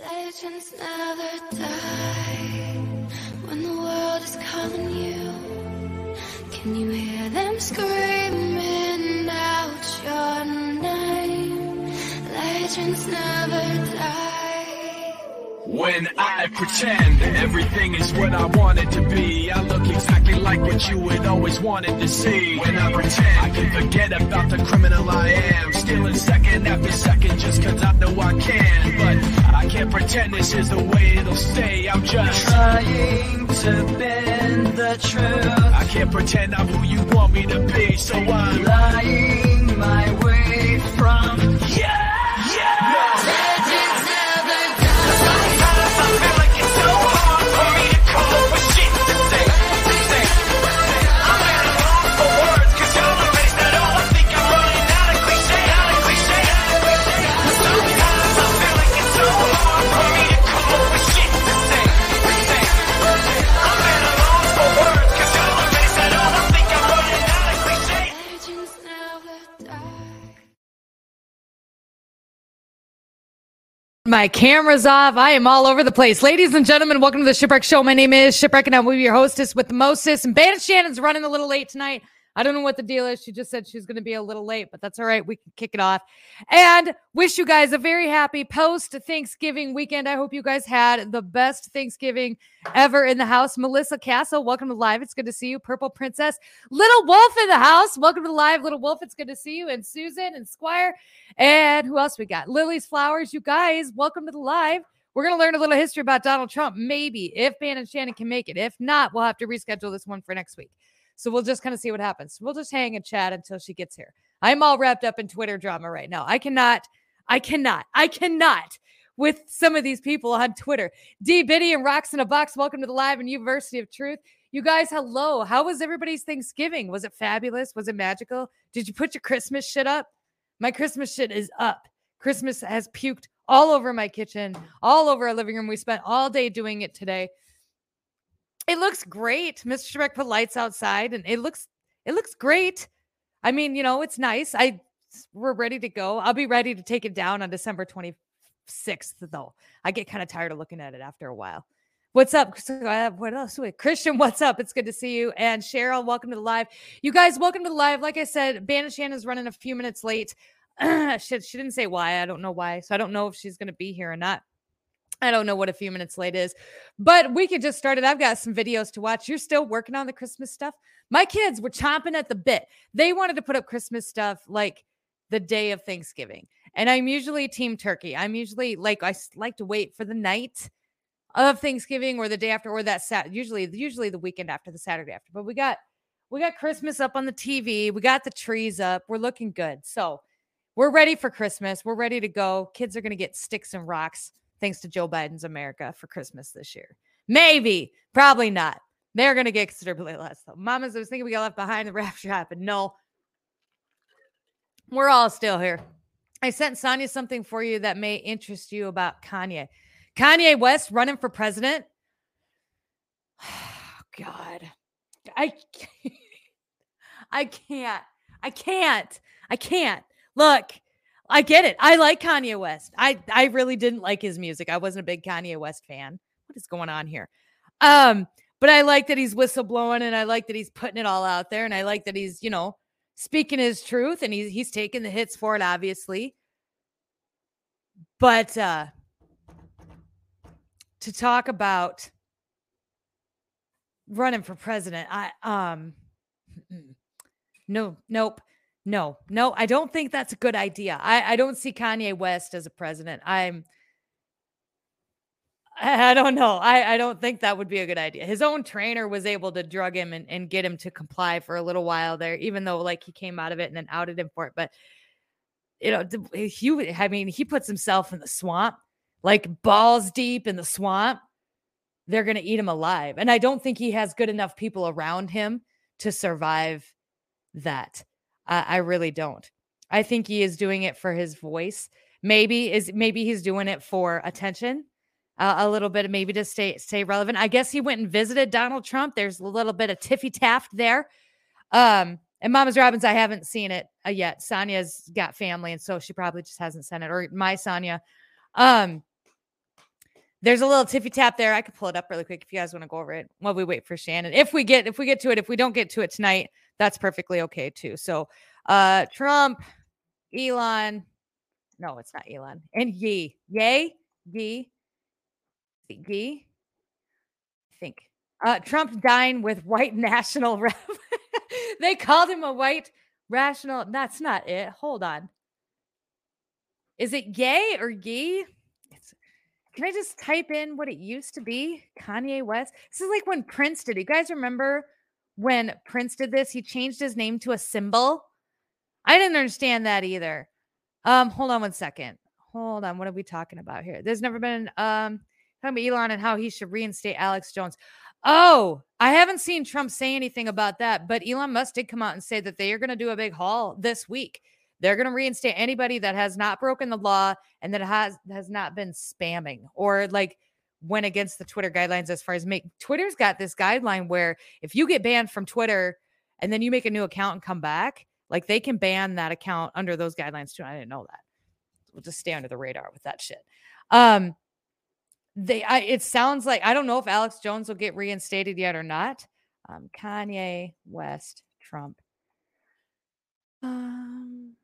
Legends never die when the world is calling you. Can you hear them screaming out your name? Legends never die. When I pretend everything is what I want it to be, I look exactly like what you would always wanted to see. When I pretend I can forget about the criminal I am, stealing second after second just cause I know I can. But I can't pretend this is the way it'll stay. I'm just trying to bend the truth. I can't pretend I'm who you want me to be, so I'm lying my way from yeah. My camera's off. I am all over the place. Ladies and gentlemen, welcome to the Shipwreck Show. My name is Shipwreck, and I will be your hostess with the mostest. And Bandit Shannon's running a little late tonight. I don't know what the deal is. She just said she's going to be a little late, but that's all right. We can kick it off. And wish you guys a very happy post Thanksgiving weekend. I hope you guys had the best Thanksgiving ever in the house. Melissa Castle, welcome to live. It's good to see you. Purple Princess, Little Wolf in the house. Welcome to live, Little Wolf. It's good to see you. And Susan and Squire. And who else we got? Lily's Flowers. You guys, welcome to the live. We're going to learn a little history about Donald Trump, maybe, if Bandit Shannon can make it. If not, we'll have to reschedule this one for next week. So we'll just kind of see what happens. We'll just hang and chat until she gets here. I'm all wrapped up in Twitter drama right now. I cannot, I cannot, I cannot with some of these people on Twitter. D Biddy and Rocks in a Box, welcome to the live and University of Truth. You guys, hello. How was everybody's Thanksgiving? Was it fabulous? Was it magical? Did you put your Christmas shit up? My Christmas shit is up. Christmas has puked all over my kitchen, all over our living room. We spent all day doing it today. It looks great. Mr. Shrek put lights outside and it looks it looks great. I mean, you know, it's nice. I we're ready to go. I'll be ready to take it down on December 26th though. I get kind of tired of looking at it after a while. What's up? Uh, What else? Wait, Christian, what's up? It's good to see you. And Cheryl, welcome to the live. You guys, welcome to the live. Like I said, Bandit Shannon is running a few minutes late. she, she didn't say why. I don't know why. So I don't know if she's going to be here or not. I don't know what a few minutes late is, but we could just start it. I've got some videos to watch. You're still working on the Christmas stuff. My kids were chomping at the bit. They wanted to put up Christmas stuff like the day of Thanksgiving. And I'm usually team turkey. I'm usually like I like to wait for the night of Thanksgiving or the day after or that sat usually usually the weekend after the Saturday after. But we got we got Christmas up on the TV. We got the trees up. We're looking good. So, we're ready for Christmas. We're ready to go. Kids are to get sticks and rocks thanks to Joe Biden's America for Christmas this year. Maybe, probably not. They're going to get considerably less though. Mamas, I was thinking we got left behind. The rapture happened. No, we're all still here. I sent Sonia something for you that may interest you about Kanye. Kanye West running for president. Oh, God, I, I can't. I can't. I can't. Look, I get it. I like Kanye West. I I really didn't like his music. I wasn't a big Kanye West fan. What is going on here? Um, but I like that he's whistleblowing and I like that he's putting it all out there and I like that he's, you know, speaking his truth and he's he's taking the hits for it obviously. But uh to talk about running for president, I um no, nope. No, no, I don't think that's a good idea. I, I don't see Kanye West as a president. I'm I don't know. I, I don't think that would be a good idea. His own trainer was able to drug him and, and get him to comply for a little while there, even though like he came out of it and then outed him for it. But you know, he I mean, he puts himself in the swamp, like balls deep in the swamp. They're gonna eat him alive. And I don't think he has good enough people around him to survive that. I, I really don't. I think he is doing it for his voice. Maybe is maybe he's doing it for attention, uh, a little bit, maybe to stay stay relevant. I guess he went and visited Donald Trump. There's a little bit of Tiffy Taft there. Um, and Mama's Robbins, I haven't seen it uh, yet. Sonia's got family, and so she probably just hasn't sent it. Or my Sonia. Um, there's a little tippy tap there. I could pull it up really quick if you guys want to go over it while we wait for Shannon. If we get if we get to it, if we don't get to it tonight, that's perfectly okay too. So uh Trump, Elon, no, it's not Elon, and Yee. Yay, Yee, Yee. I think. Uh Trump dined with white national rep. they called him a white rational. That's not it. Hold on. Is it yay or yee? It's, can I just type in what it used to be? Kanye West. This is like when Prince did. You guys remember when Prince did this? He changed his name to a symbol. I didn't understand that either. Um, hold on one second. Hold on. What are we talking about here? There's never been um talking about Elon and how he should reinstate Alex Jones. Oh, I haven't seen Trump say anything about that, but Elon Musk did come out and say that they are going to do a big haul this week. They're going to reinstate anybody that has not broken the law and that has has not been spamming or like went against the Twitter guidelines as far as make Twitter's got this guideline where if you get banned from Twitter and then you make a new account and come back, like they can ban that account under those guidelines too. I didn't know that. We'll just stay under the radar with that shit. Um, they, I, it sounds like I don't know if Alex Jones will get reinstated yet or not. Um, Kanye West, Trump. Um,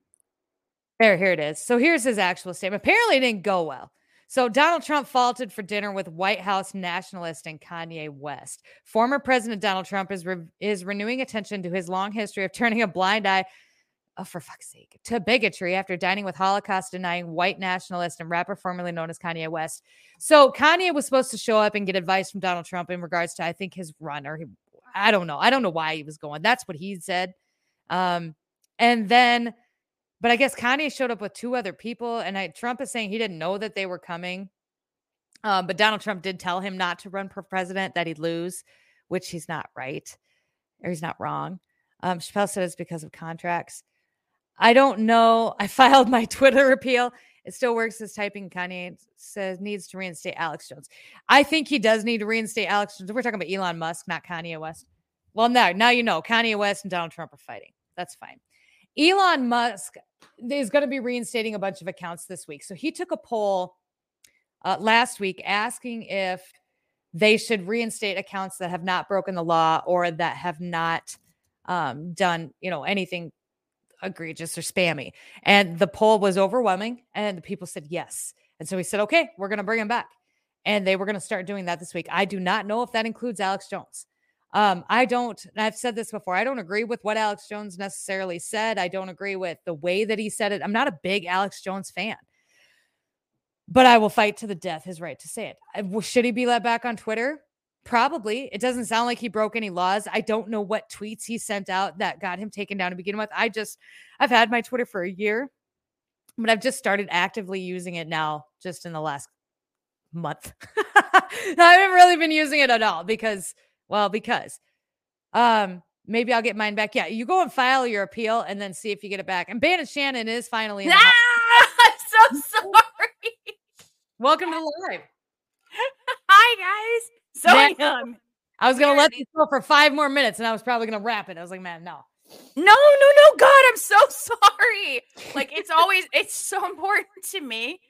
there, here it is. So here's his actual statement. Apparently, it didn't go well. So Donald Trump faulted for dinner with White House nationalist and Kanye West. Former President Donald Trump is re- is renewing attention to his long history of turning a blind eye, oh for fuck's sake, to bigotry after dining with Holocaust denying white nationalist and rapper formerly known as Kanye West. So Kanye was supposed to show up and get advice from Donald Trump in regards to I think his run or he, I don't know. I don't know why he was going. That's what he said. Um, and then but I guess Kanye showed up with two other people, and I, Trump is saying he didn't know that they were coming. Um, but Donald Trump did tell him not to run for president, that he'd lose, which he's not right or he's not wrong. Um, Chappelle said it's because of contracts. I don't know. I filed my Twitter appeal. It still works as typing. Kanye says needs to reinstate Alex Jones. I think he does need to reinstate Alex Jones. We're talking about Elon Musk, not Kanye West. Well, now, now you know Kanye West and Donald Trump are fighting. That's fine. Elon Musk is going to be reinstating a bunch of accounts this week. So he took a poll uh, last week asking if they should reinstate accounts that have not broken the law or that have not um, done, you know, anything egregious or spammy. And the poll was overwhelming, and the people said yes. And so he said, okay, we're going to bring him back. And they were going to start doing that this week. I do not know if that includes Alex Jones. Um, I don't, I've said this before, I don't agree with what Alex Jones necessarily said. I don't agree with the way that he said it. I'm not a big Alex Jones fan, but I will fight to the death his right to say it. Should he be let back on Twitter? Probably. It doesn't sound like he broke any laws. I don't know what tweets he sent out that got him taken down to begin with. I just, I've had my Twitter for a year, but I've just started actively using it now, just in the last month. I haven't really been using it at all because well, because um maybe I'll get mine back. Yeah, you go and file your appeal and then see if you get it back. And Bandit Shannon is finally in the house. Ah, I'm so sorry. Welcome to the live. Hi guys. So young. I was gonna let this go for five more minutes and I was probably gonna wrap it. I was like, man, no. No, no, no, God, I'm so sorry. Like it's always it's so important to me.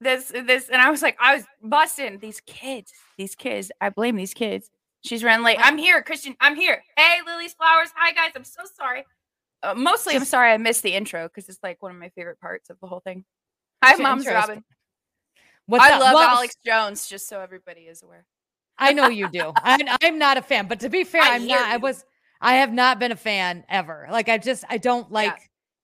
This this and I was like, I was busting these kids, these kids. I blame these kids. She's ran late. I'm here, Christian. I'm here. Hey, Lily's flowers. Hi guys. I'm so sorry. Uh, mostly, I'm sorry I missed the intro because it's like one of my favorite parts of the whole thing. Hi, Your Mom's Robin. What's I up? love Well, Alex Jones, just so everybody is aware. I know you do. I'm, I'm not a fan, but to be fair, I I'm hear not. I was. I have not been a fan ever. Like I just, I don't like Yeah.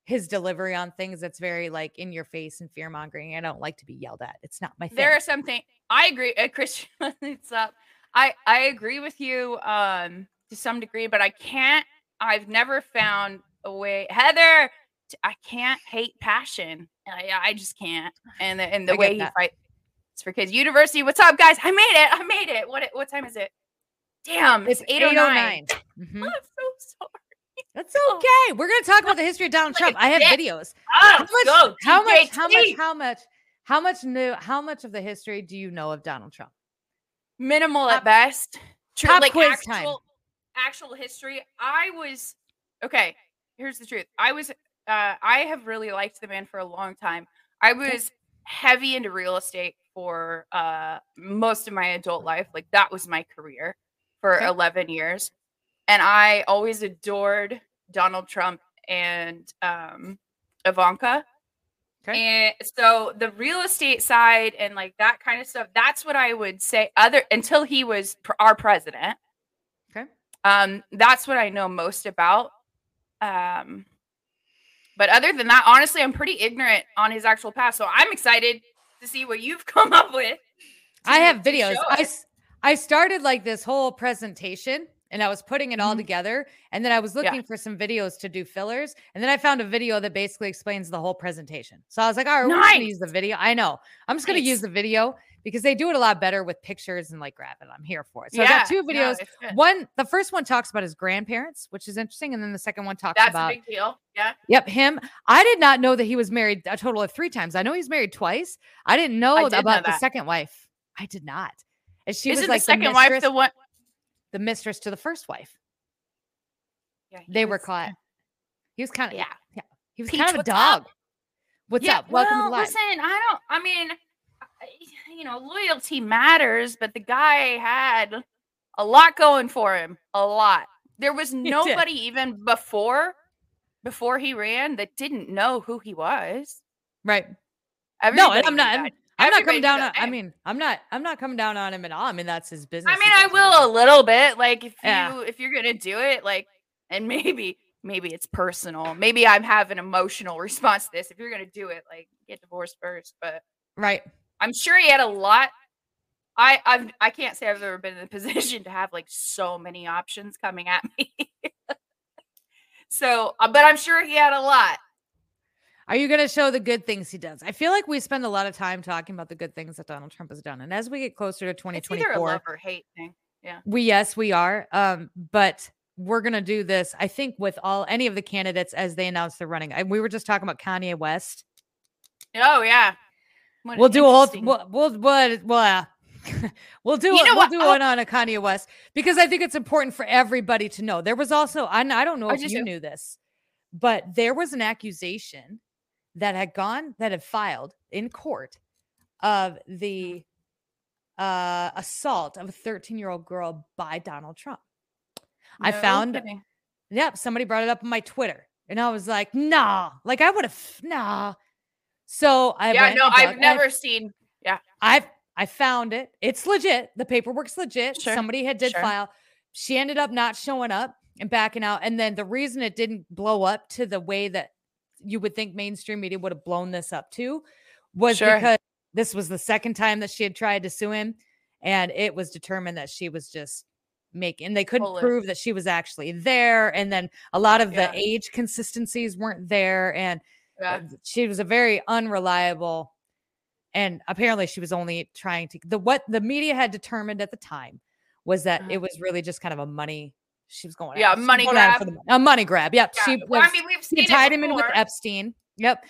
his delivery on things. That's very like in your face and fear mongering. I don't like to be yelled at. It's not my thing. There are some things I agree. Uh, Christian, it's up. I I agree with you um to some degree, but I can't. I've never found a way, Heather. I can't hate passion. I I just can't. And the and the I way he fights for kids. University. What's up, guys? I made it. I made it. What what time is it? Damn, it's, It's 809. 809. Mhm. I'm so sorry. That's okay. We're gonna talk about the history of Donald Trump. I have videos. Ah, How let's much? go. How much? How much? How much? How much new? How much of the history do you know of Donald Trump? Minimal Top- at best. True, like quiz actual, time. actual history. I was okay. Here's the truth. I was. Uh, I have really liked the man for a long time. I was heavy into real estate for uh most of my adult life. Like that was my career for Okay. 11 years. And I always adored Donald Trump and um Ivanka. Okay. And so the real estate side and like that kind of stuff, that's what I would say other until he was pr- our president. Okay. Um that's what I know most about. Um but other than that, honestly, I'm pretty ignorant on his actual past. So I'm excited to see what you've come up with. I have videos. I I, us. s- I started like this whole presentation and I was putting it all Mhm. together. And then I was Yeah. looking for some videos to do fillers. And then I found a video that basically explains the whole presentation. So I was like, all right, we're going to use the video. I know. I'm just going to use the video because they do it a lot better with pictures and like graphic. I'm here for it. So I got two videos. One, the first one talks about his grandparents, which is interesting. And then the second one talks That's about a big deal. Yeah. Yep, him. I did not know that he was married a total of three times. I know he's married twice. I didn't know I did know about the second wife. I did not. And she Isn't was like the second the wife the one? The mistress to the first wife. Yeah, he They were caught. He was kind of Yeah. yeah. He was Peach, kind of a dog. What's yeah, up? Welcome well, to live. listen, I don't. I mean, you know, loyalty matters, but the guy had a lot going for him. A lot. There was nobody even before before he ran that didn't know who he was. Right. No, Everybody and I'm not. I'm, not coming down. On, I mean, I'm not. I'm not coming down on him at all. I mean, that's his business. I mean, I will a little bit. Like if Yeah. you if you're gonna do it, like, and maybe maybe it's personal. Maybe I'm having an emotional response to this. If you're gonna do it, like, get divorced first. But Right. I'm sure he had a lot. I I've, I can't say I've ever been in a position to have like so many options coming at me. so, uh, but I'm sure he had a lot. Are you going to show the good things he does? I feel like we spend a lot of time talking about the good things that Donald Trump has done, and as we get closer to It's either a love or hate thing. Yeah, we yes we are um but we're gonna do this i think with all any of the candidates as they announce they're running and we were just talking about kanye west Oh yeah. What we'll do a whole we'll we'll we'll, we'll, uh, we'll do You know we'll what? do I'll- one on a kanye west because i think it's important for everybody to know there was also i, I don't know I if you do. knew this but there was an accusation that had gone that had filed in court of the uh assault of a 13 year old girl by donald trump I found kidding. Yep, somebody brought it up on my Twitter, and I was like, "Nah," like I would have, nah. So I Yeah, no, I've dug- I- never seen. Yeah. I've I found it. It's legit. The paperwork's legit. Sure, Somebody had did sure. file. She ended up not showing up and backing out. And then the reason it didn't blow up to the way that you would think mainstream media would have blown this up to was Sure. because this was the second time that she had tried to sue him, and it was determined that she was just making. They couldn't prove that she was actually there, and then a lot of Yeah. the age consistencies weren't there, and Yeah. uh, she was a very unreliable and apparently she was only trying to the what the media had determined at the time was that Uh-huh. it was really just kind of a money she was going Yeah, was money going grab. for the- a money grab yep Yeah, she well, I mean, we've seen tied him in with epstein yep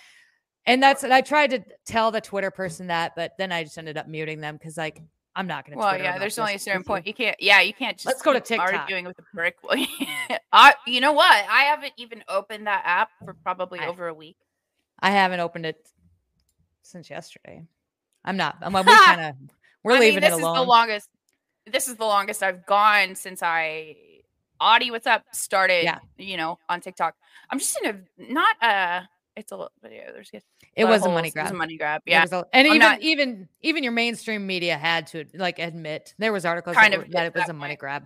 and that's and i tried to tell the twitter person that but then i just ended up muting them because like i'm not gonna Well, Twitter yeah, there's only a certain point you can't. Yeah, you can't just. Let's go to TikTok. Arguing with a brick. I, you know what? I haven't even opened that app for probably I- over a week. i haven't opened it since yesterday i'm not i'm like we kind of we're I leaving mean, this it is alone the longest. This is the longest I've gone since I, Audie, what's up? Started. Yeah. You know, on TikTok. I'm just in a not a. It's a little video. There's just it was a money holes. It was grab a money grab. Yeah. a- and I'm even not- even even your mainstream media had to like admit there was articles Kind that, of that it was that a money point. grab.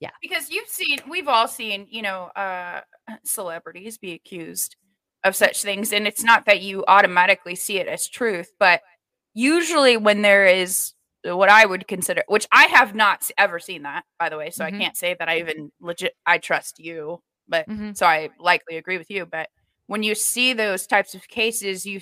Yeah, because you've seen we've all seen you know uh celebrities be accused of such things and it's not that you automatically see it as truth but usually when there is what i would consider which i have not ever seen that by the way so Mhm. i can't say that i even legit i trust you but Mhm. so i likely agree with you but when you see those types of cases you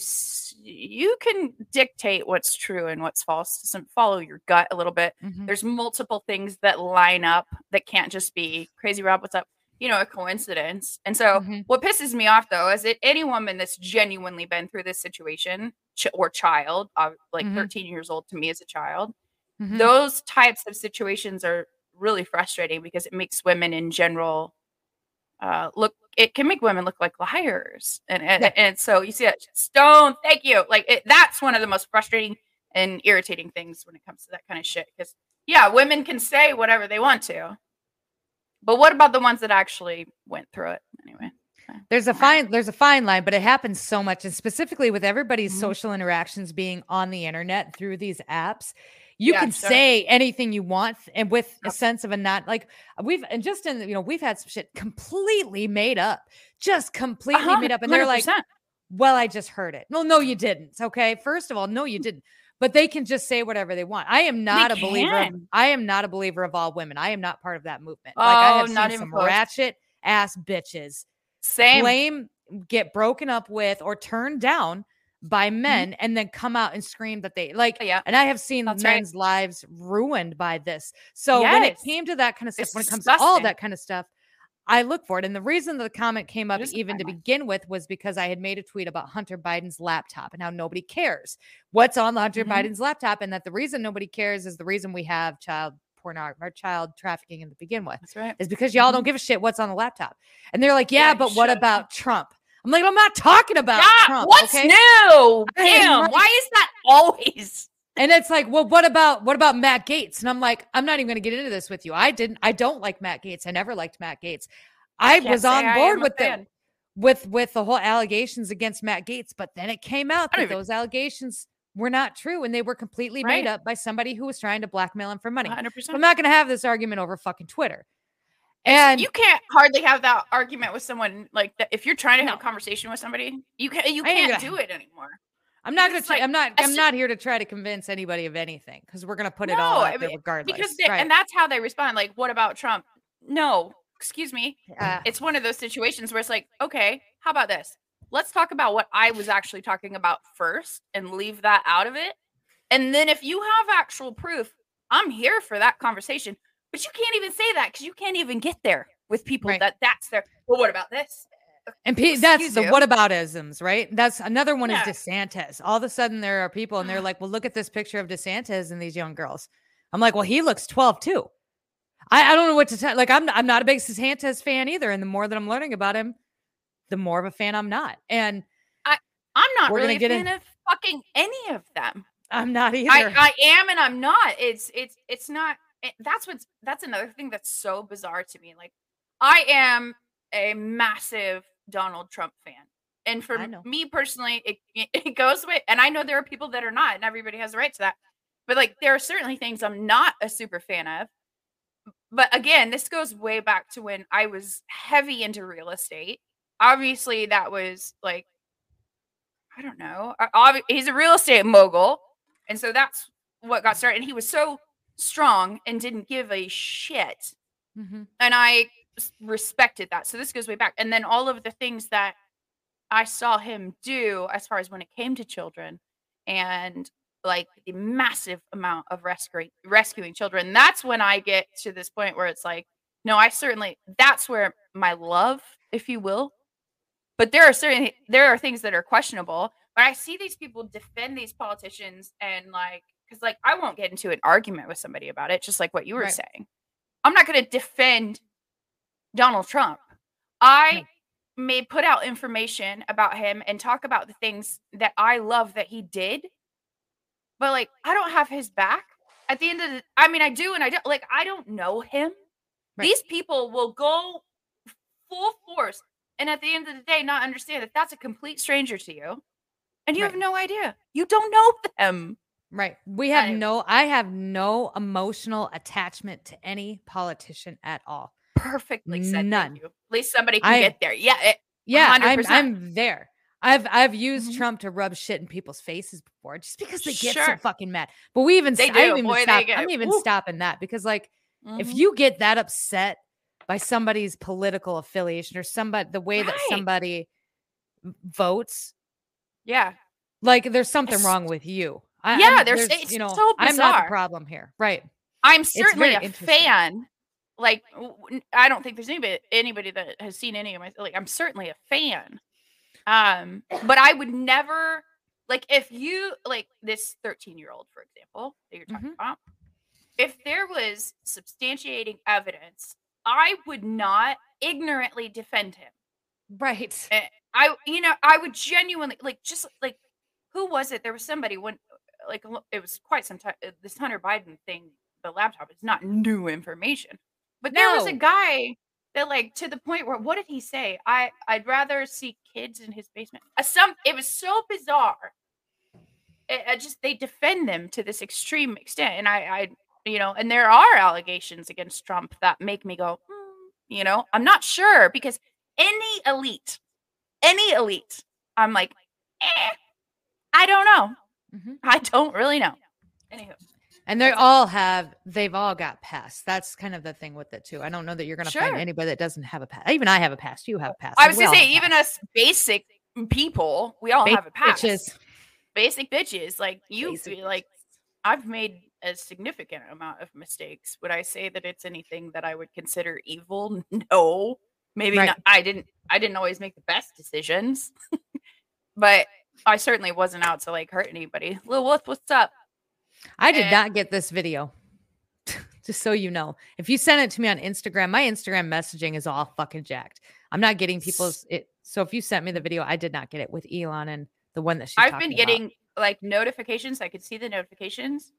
you can dictate what's true and what's false Some follow your gut a little bit Mhm. there's multiple things that line up that can't just be crazy rob what's up you know a coincidence and so Mhm. what pisses me off though is that any woman that's genuinely been through this situation ch- or child uh, like Mhm. 13 years old to me as a child Mhm. those types of situations are really frustrating because it makes women in general uh, look it can make women look like liars and and, Yeah. and so you see that stone thank you like it, that's one of the most frustrating and irritating things when it comes to that kind of shit. Because yeah, women can say whatever they want to, but what about the ones that actually went through it anyway? There's a fine there's a fine line, but it happens so much, and specifically with everybody's Mhm. social interactions being on the internet through these apps. You Yeah, can sure. say anything you want and with a sense of a not like we've and just in you know we've had some shit completely made up just completely Uh-huh, made up and they're like well i just heard it well no you didn't okay first of all no you didn't but they can just say whatever they want i am not a believer of, i am not a believer of all women i am not part of that movement like i Oh, have not seen some close. ratchet ass bitches same. blame get broken up with or turned down by Mm-hmm. men and then come out and scream that they like Yeah. and i have seen That's right. men's lives ruined by this so when it came to that kind of stuff It's when it comes to all that kind of stuff i look for it and the reason the comment came up even to begin with was because i had made a tweet about hunter biden's laptop and how nobody cares what's on hunter Mhm. biden's laptop and that the reason nobody cares is the reason we have child pornography or child trafficking in the begin with That's right. is because y'all don't Mhm. give a shit what's on the laptop. And they're like, yeah, Yeah, but what should. about Trump? I'm like, I'm not talking about Yeah, Trump. what's okay? new? Damn, right. why is that always? And it's like, well, what about what about Matt Gaetz? And I'm like, I'm not even going to get into this with you. I didn't. I don't like Matt Gaetz. I never liked Matt Gaetz. I Can't was on board with the with with the whole allegations against Matt Gaetz, but then it came out that even- those allegations were not true and they were completely Right. made up by somebody who was trying to blackmail him for money. 100%. I'm not going to have this argument over fucking Twitter. And you can't hardly have that argument with someone like that. If you're trying to have No. a conversation with somebody, you can't you can't do it anymore. I'm not going to. like- I'm not. I'm not here to try to convince anybody of anything because we're going to put it No, all I out there mean, regardless. Because they, right. and that's how they respond. Like, what about Trump? No, excuse me. Uh, It's one of those situations where it's like, okay, how about this? Let's talk about what I was actually talking about first and leave that out of it. And then if you have actual proof, I'm here for that conversation. But you can't even say that because you can't even get there with people Right. that that's their. Well, what about this? And P- that's the you. whataboutisms, right? That's another one Yeah. is DeSantis. All of a sudden, there are people and they're ah. like, "Well, look at this picture of DeSantis and these young girls." I'm like, "Well, he looks 12 too." I, I don't know what to tell. Like, I'm I'm not a big DeSantis fan either, and the more that I'm learning about him, the more of a fan I'm not. And I, I'm not really a fan in- of fucking any of them. I'm not either. I, I am and I'm not. It's it's it's not. It, that's what's that's another thing that's so bizarre to me. Like I am a massive Donald Trump fan, and for me personally, it it goes with. And I know there are people that are not, and everybody has a right to that. But like there are certainly things I'm not a super fan of. But again, this goes way back to when I was heavy into real estate. Obviously, that was like I don't know. He's a real estate mogul. And so that's what got started. And he was so strong and didn't give a shit. Mhm. And I respected that. So this goes way back. And then all of the things that I saw him do as far as when it came to children and like the massive amount of rescuing rescuing children. That's when I get to this point where it's like, no, I certainly that's where my love, if you will. But there are certain there are things that are questionable. But I see these people defend these politicians and like because like I won't get into an argument with somebody about it, just like what you were Right. saying. I'm not going to defend Donald Trump. I hmm. may put out information about him and talk about the things that I love that he did, but like I don't have his back. At the end of the, I mean, I do and I don't like I don't know him. Right. These people will go full force and at the end of the day not understand that that's a complete stranger to you and you have no idea. You don't know them. Right. We have Anyway. no. I have no emotional attachment to any politician at all. Perfectly said. None. you. At least somebody can I- get there. Yeah. It, Yeah, I'm, 100%. I'm there. I've I've used Mhm. Trump to rub shit in people's faces before, just because they get so fucking mad. But we even They do. even Boy, they stop- get- I'm even stopping that because like if mhm. you get that upset by somebody's political affiliation or somebody the way that somebody votes, yeah. like there's something It's- wrong with you. I, Yeah, there's- it's you know so I'm not the problem here, right? I'm certainly a fan. Like I don't think there's anybody anybody that has seen any of my like I'm certainly a fan. Um, but I would never like if you like this 13 year old, for example, that you're talking Mhm. about. If there was substantiating evidence, I would not ignorantly defend him. Right. I you know I would genuinely like just like who was it? There was somebody when like it was quite some time. uh, This Hunter Biden thing, the laptop, is not new information. But there was a guy that like to the point where what did he say? I I'd rather see kids in his basement. Uh, some it was so bizarre. It, I just they defend them to this extreme extent, and I I you know, and there are allegations against Trump that make me go, "Hmm," you know, I'm not sure because any elite, any elite, I'm like, eh, I don't know. Mhm. I don't really know. Anywho, And they all have, they've all got pass. That's kind of the thing with it too. I don't know that you're going to Sure. find anybody that doesn't have a pass. Even I have a pass. You have a pass. I was we gonna say, even us basic people, we all Basic have a pass. bitches. Basic bitches, like you, Basic like I've made a significant amount of mistakes. Would I say that it's anything that I would consider evil? No, maybe Right. not. I didn't. I didn't always make the best decisions, but I certainly wasn't out to like hurt anybody. Lil Wolf, what's up? I did Eh. not get this video. Just so you know, if you send it to me on Instagram, my Instagram messaging is all fucking jacked. I'm not getting people's it. So if you sent me the video, I did not get it with Elon and the one that she. I've talking been about. getting like notifications. I could see the notifications,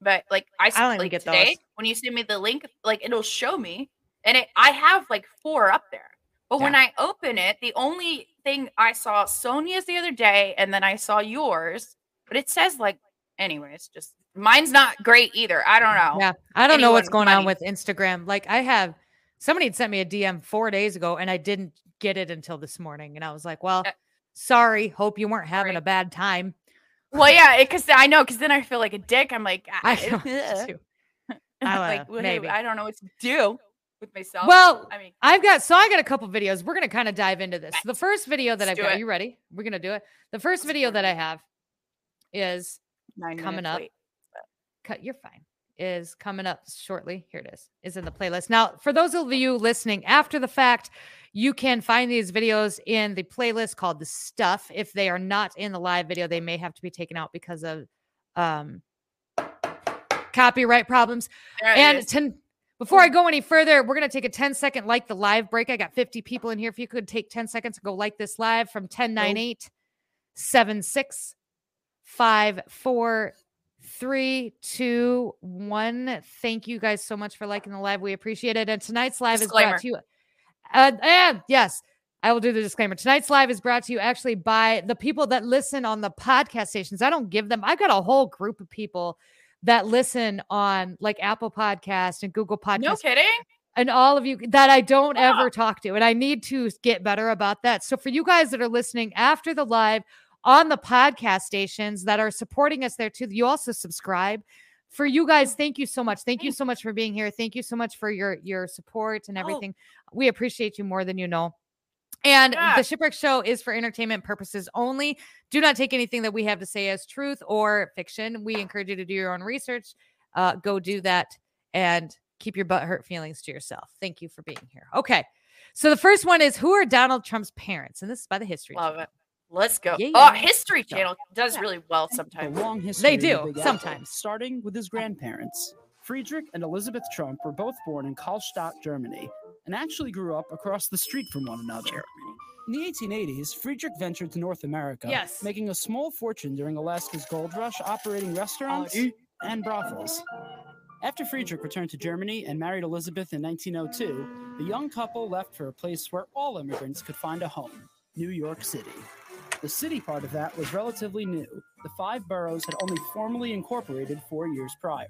but like I, don't like get today those. when you send me the link, like it'll show me, and it I have like four up there. But when I open it, the only thing I saw Sonia's the other day, and then I saw yours, but it says like, anyways, just mine's not great either. I don't know. Yeah, I don't know what's anyone going on with Instagram. Like I have somebody had sent me a DM four days ago, and I didn't get it until this morning, and I was like, "Well, Uh, sorry. Hope you weren't having right. a bad time." Well, yeah, because I know, because then I feel like a dick. I'm like, I "Ah, know too. I'm I like, "Well, maybe. I don't know what to do with myself. Well, I mean, I've got so I got a couple videos. We're gonna kind of dive into this. The first video that Let's I've got. it. You ready? We're gonna do it. The first Let's video that. I have is nine coming up. late. cut you're fine is coming up shortly here it is is in the playlist now for those of you listening after the fact you can find these videos in the playlist called the stuff if they are not in the live video they may have to be taken out because of um copyright problems There and to, before I go any further, we're going to take a 10 second like the live break. I got 50 people in here. If you could take 10 seconds to go like this live from 1098 76 5 4 3 2 1. Thank you guys so much for liking the live. We appreciate it. And tonight's live is Disclaimer. brought to you. Uh, and yes, I will do the disclaimer. Tonight's live is brought to you actually by the people that listen on the podcast stations. I don't give them, I've got a whole group of people that listen on like Apple Podcast and Google Podcast no kidding. and all of you that I don't Wow. ever talk to. And I need to get better about that. So for you guys that are listening after the live on the podcast stations that are supporting us there too, you also subscribe. For you guys, thank you so much. Thank you so much for being here. Thank you so much for your your support and Oh. everything. We appreciate you more than you know. And Yeah. the Shipwreck Show is for entertainment purposes only. Do not take anything that we have to say as truth or fiction. We encourage you to do your own research. Uh, go do that and keep your butt hurt feelings to yourself. Thank you for being here. Okay. So the first one is who are Donald Trump's parents? And this is by the History. Love Channel. it. Let's go. Oh, yeah. Oh, History Channel does really well sometimes. long history. in the do, Apple, sometimes. starting with his grandparents. Friedrich and Elizabeth Trump were both born in Kallstadt, Germany, and actually grew up across the street from one another. In the 1880s, Friedrich ventured to North America, Yes. making a small fortune during Alaska's gold rush, operating restaurants and brothels. After Friedrich returned to Germany and married Elizabeth in 1902, the young couple left for a place where all immigrants could find a home New York City. The city part of that was relatively new. The five boroughs had only formally incorporated four years prior.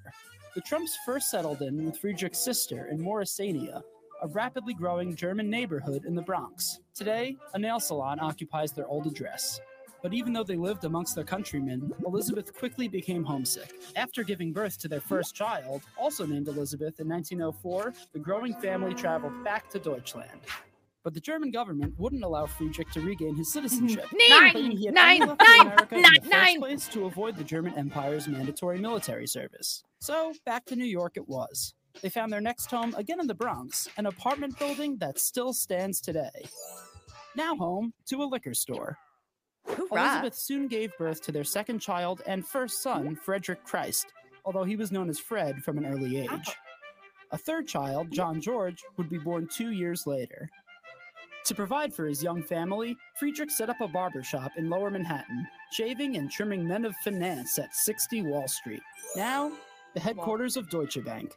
The Trumps first settled in with Friedrich's sister in Morrisania, a rapidly growing German neighborhood in the Bronx. Today, a nail salon occupies their old address. But even though they lived amongst their countrymen, Elizabeth quickly became homesick. After giving birth to their first child, also named Elizabeth in 1904, the growing family traveled back to Deutschland. But the German government wouldn't allow Friedrich to regain his mhm. citizenship. Nine, nine, only America in nine, the first nine. place to avoid the German Empire's mandatory military service. So back to New York it was. They found their next home again in the Bronx, an apartment building that still stands today. Now home to a liquor store. Hoorah. Elizabeth soon gave birth to their second child and first son, Frederick Christ, although he was known as Fred from an early age. Oh. A third child, John George, would be born two years later. To provide for his young family, Friedrich set up a barber shop in lower Manhattan, shaving and trimming men of finance at 60 Wall Street, now the headquarters of Deutsche Bank.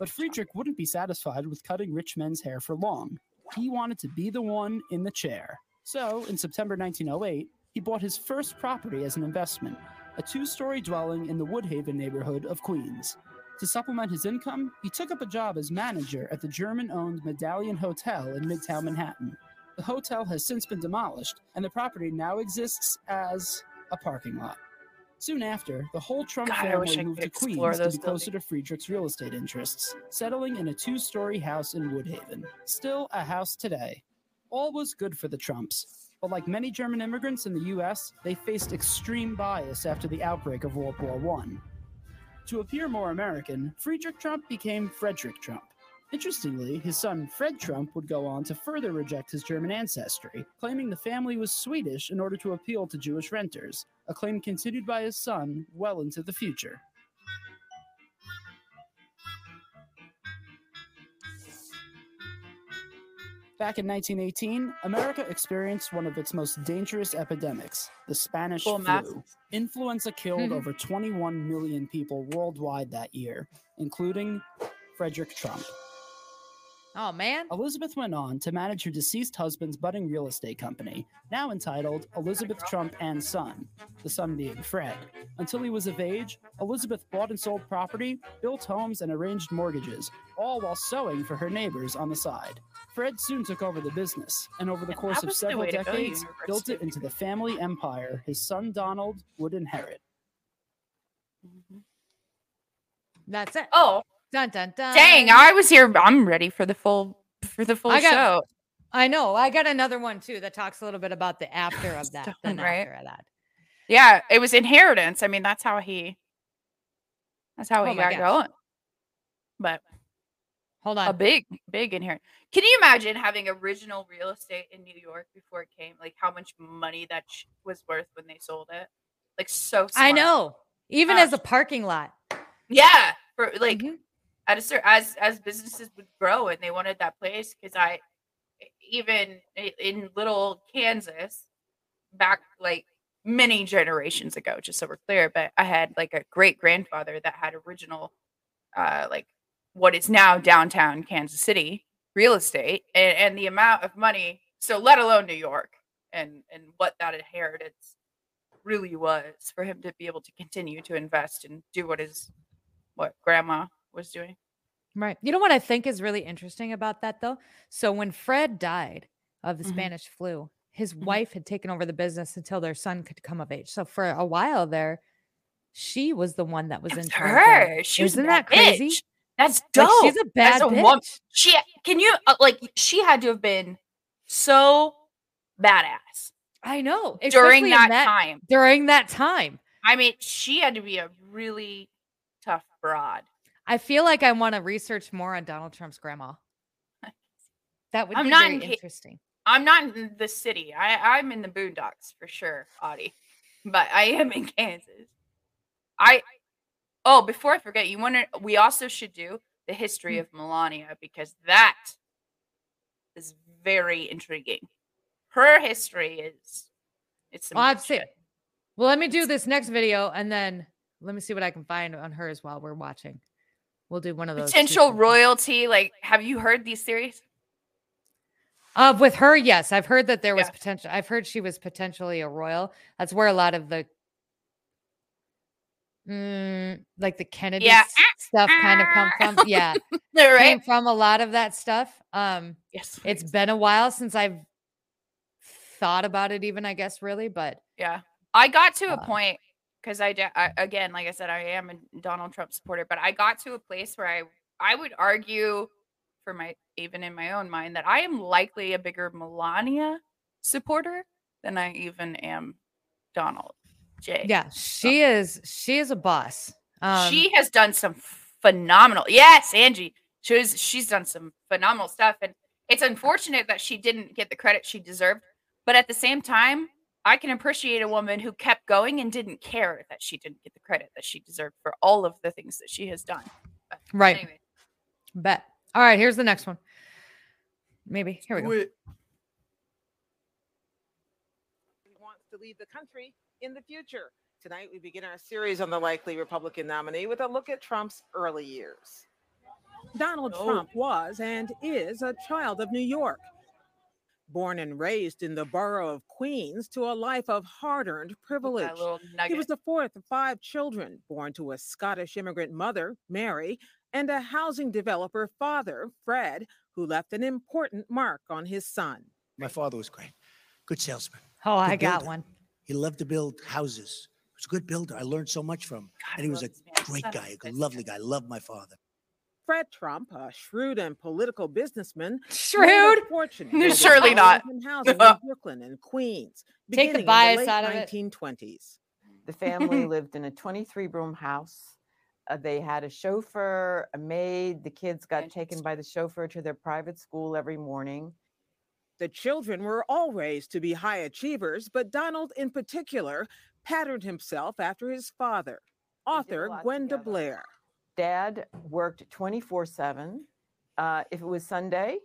But Friedrich wouldn't be satisfied with cutting rich men's hair for long. He wanted to be the one in the chair. So, in September 1908, he bought his first property as an investment a two story dwelling in the Woodhaven neighborhood of Queens. To supplement his income, he took up a job as manager at the German owned Medallion Hotel in Midtown Manhattan. The hotel has since been demolished, and the property now exists as a parking lot. Soon after, the whole Trump God, family moved to Queens to be closer to Friedrich's real estate interests, settling in a two story house in Woodhaven. Still a house today. All was good for the Trumps, but like many German immigrants in the US, they faced extreme bias after the outbreak of World War I. To appear more American, Friedrich Trump became Frederick Trump. Interestingly, his son Fred Trump would go on to further reject his German ancestry, claiming the family was Swedish in order to appeal to Jewish renters, a claim continued by his son well into the future. Back in 1918, America experienced one of its most dangerous epidemics, the Spanish flu. masses. Influenza killed Mhm. over 21 million people worldwide that year, including Frederick Trump. Oh man. Elizabeth went on to manage her deceased husband's budding real estate company, now entitled Elizabeth Trump and Son, the son being Fred. Until he was of age, Elizabeth bought and sold property, built homes, and arranged mortgages, all while sewing for her neighbors on the side. Fred soon took over the business, and over the Yeah, course of several way to go, decades, built it into the family empire his son Donald would inherit. Mm-hmm. That's it. Oh, Dun dun dun. dang! I was here. I'm ready for the full for the full I got- show. I know. I got another one too that talks a little bit about the after of that. Then right? after of that. Yeah, it was inheritance. I mean, that's how he. That's how Oh he got gosh. going. But Hold on, a big, big inherit. Can you imagine having original real estate in New York before it came? Like how much money that sh- was worth when they sold it? Like so. I know. Even as a parking lot. Yeah, for like Mhm. At a cer as as businesses would grow and they wanted that place because I even in little Kansas back like many generations ago, just so we're clear, but I had like a great grandfather that had original uh like what is now downtown Kansas City real estate and, and the amount of money, so let alone New York and and what that inheritance really was for him to be able to continue to invest and do what his what grandma was doing. Right. You know what I think is really interesting about that though? So when Fred died of the Mhm. Spanish flu, his Mhm. wife had taken over the business until their son could come of age. So for a while there, she was the one that was in was charge. her. She was Isn't that crazy? bitch. That's Like, dope. she's a bad a bitch. woman- she can you uh, like she had to have been so badass I know. during especially that, time. During that time. I mean, she had to be a really tough broad. I feel like I want to research more on Donald Trump's grandma. That would I'm be not very in ca- interesting. I'm not in the city. I I'm in the boondocks for sure, Audie. But I am in Kansas. I oh, before I forget, you want to we also should do the Hmm. history of Melania because that is very intriguing. Her history is it's Well, I've seen- Well, let me do this next video and then let me see what I can find on hers while we're watching. We'll do one of those. potential royalty. Like, have you heard these theories? Uh, with her, yes, I've heard that there was Yeah. potential. I've heard she was potentially a royal. That's where a lot of the, mm, like the Kennedy Yeah. stuff kind of come from. Yeah, right? came from a lot of that stuff. Um, Yes. it's been a while since I've thought about it, even I guess, really. But Yeah. I got to a Uh, point because I, I again, like I said, I am a Donald Trump supporter, but I got to a place where I I would argue for my even in my own mind that I am likely a bigger Melania supporter than I even am Donald J. yeah, she is. She is a boss. Um, she has done some phenomenal. Yes, Angie. She was, she's done some phenomenal stuff, and it's unfortunate that she didn't get the credit she deserved. But at the same time, I can appreciate a woman who kept going and didn't care that she didn't get the credit that she deserved for all of the things that she has done. But right. Anyway. Bet. All right, here's the next one. Maybe. Here we go. Wait. Wants to lead the country in the future. Tonight, we begin our series on the likely Republican nominee with a look at Trump's early years. Donald oh. Trump was and is a child of New York. Born and raised in the borough of Queens to a life of hard earned privilege. He was the fourth of five children, born to a Scottish immigrant mother, Mary, and a housing developer father, Fred, who left an important mark on his son. My father was great. Good salesman. Oh, I Good got one. He loved to build houses. He was a good builder. I learned so much from him. God, and he was a love this man. great guy, a a good, bitch. lovely guy. Loved my father. Fred Trump, a shrewd and political businessman, Shrewd. fortune surely not. homes housing in Brooklyn and Queens. Take the beginning in bias late out of it. 1920s. The family lived in a 23 room house. Uh, they had a chauffeur, a maid. The kids got taken by the chauffeur to their private school every morning. The children were all raised to be high achievers, but Donald, in particular, patterned himself after his father, did author lot Gwenda together. Blair. Dad worked 24 7. Uh, if it was Sunday,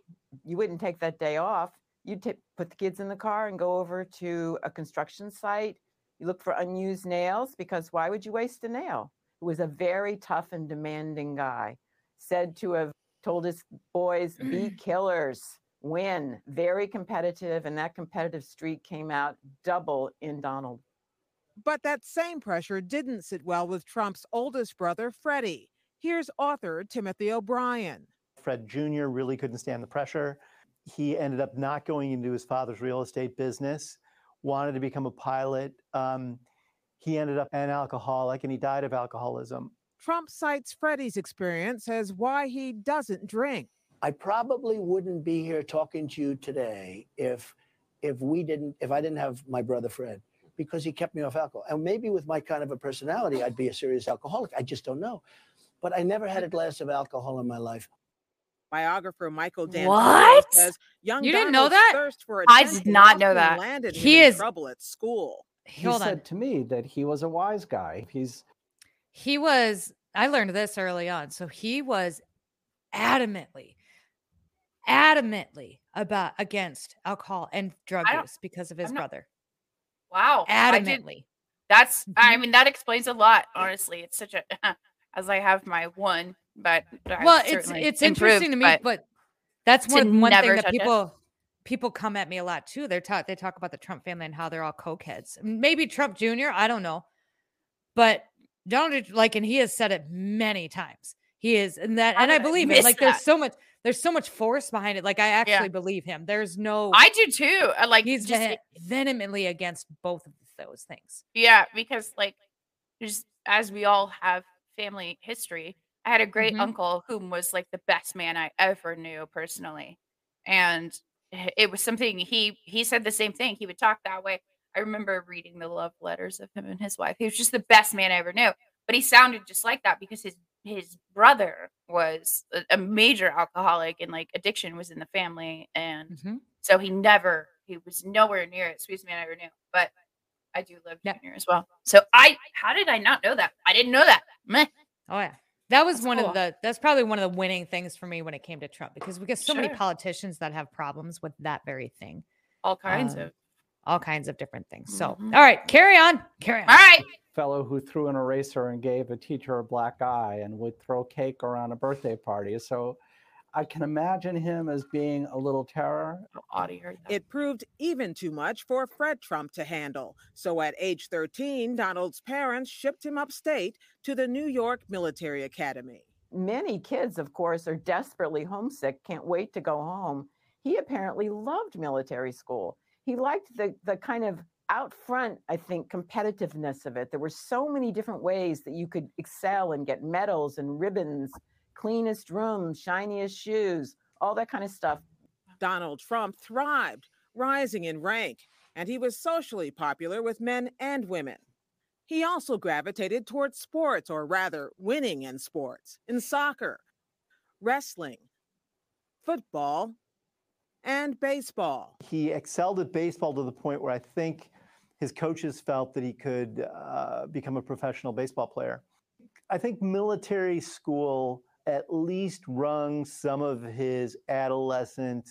you wouldn't take that day off. You'd ta- put the kids in the car and go over to a construction site. You look for unused nails because why would you waste a nail? He was a very tough and demanding guy. Said to have told his boys, be killers, win, very competitive. And that competitive streak came out double in Donald. But that same pressure didn't sit well with Trump's oldest brother, Freddie. Here's author Timothy O'Brien. Fred Jr. really couldn't stand the pressure. He ended up not going into his father's real estate business, wanted to become a pilot. Um, he ended up an alcoholic and he died of alcoholism. Trump cites Freddie's experience as why he doesn't drink. I probably wouldn't be here talking to you today if if we didn't if I didn't have my brother Fred because he kept me off alcohol. And maybe with my kind of a personality, I'd be a serious alcoholic. I just don't know. But I never had a glass of alcohol in my life. Biographer Michael Dan What? says young You didn't know that? thirst for I did attention not know that. Landed him He in is- trouble at school. He Hold on. said to me that he was a wise guy. He's He was, I learned this early on. So he was adamantly, adamantly about against alcohol and drug use because of his I'm not- brother. Wow. I did- Adamantly. That's. I Mhm. mean, that explains a lot. Honestly, it's such a. As I have my one, but well, it's it's interesting to me, but but, that's one one thing that touch it. people people come at me a lot too. They're talk they talk about the Trump family and how they're all cokeheads. Maybe Trump Jr. I don't know, but Donald like, and he has said it many times. He is, and that, and I I believe it. Like, there's so much, there's so much force behind it. Like, I actually believe him. There's no, I do too. I Like he's just ve- vehemently against both of those things. Yeah, because like there's as we all have family history. I had a great Mhm. uncle whom was like the best man I ever knew personally. And it was something he he said the same thing. He would talk that way. I remember reading the love letters of him and his wife. He was just the best man I ever knew. But he sounded just like that because his his brother was a, a major alcoholic and like addiction was in the family and Mhm. so he never he was nowhere near it sweetest man I ever knew. But I do love Yeah. Junior as well. So I how did I not know that? I didn't know that. Meh. Oh yeah. That was That's one cool. of the that's probably one of the winning things for me when it came to Trump because we get so many politicians that have problems with that very thing. All kinds Um, of all kinds of different things. So, Mhm. all right, carry on. Carry on. all right. fellow who threw an eraser and gave a teacher a black eye and would throw cake around a birthday party. So I can imagine him as being a little terror. Audie heard that. It proved even too much for Fred Trump to handle. So at age 13, Donald's parents shipped him upstate to the New York Military Academy. Many kids, of course, are desperately homesick, can't wait to go home. He apparently loved military school. He liked the, the kind of out front, I think, competitiveness of it. There were so many different ways that you could excel and get medals and ribbons, cleanest room, shiniest shoes, all that kind of stuff. Donald Trump thrived, rising in rank, and he was socially popular with men and women. He also gravitated towards sports, or rather, winning in sports, in soccer, wrestling, football, and baseball. He excelled at baseball to the point where I think his coaches felt that he could uh, become a professional baseball player. I think military school at least wrung some of his adolescent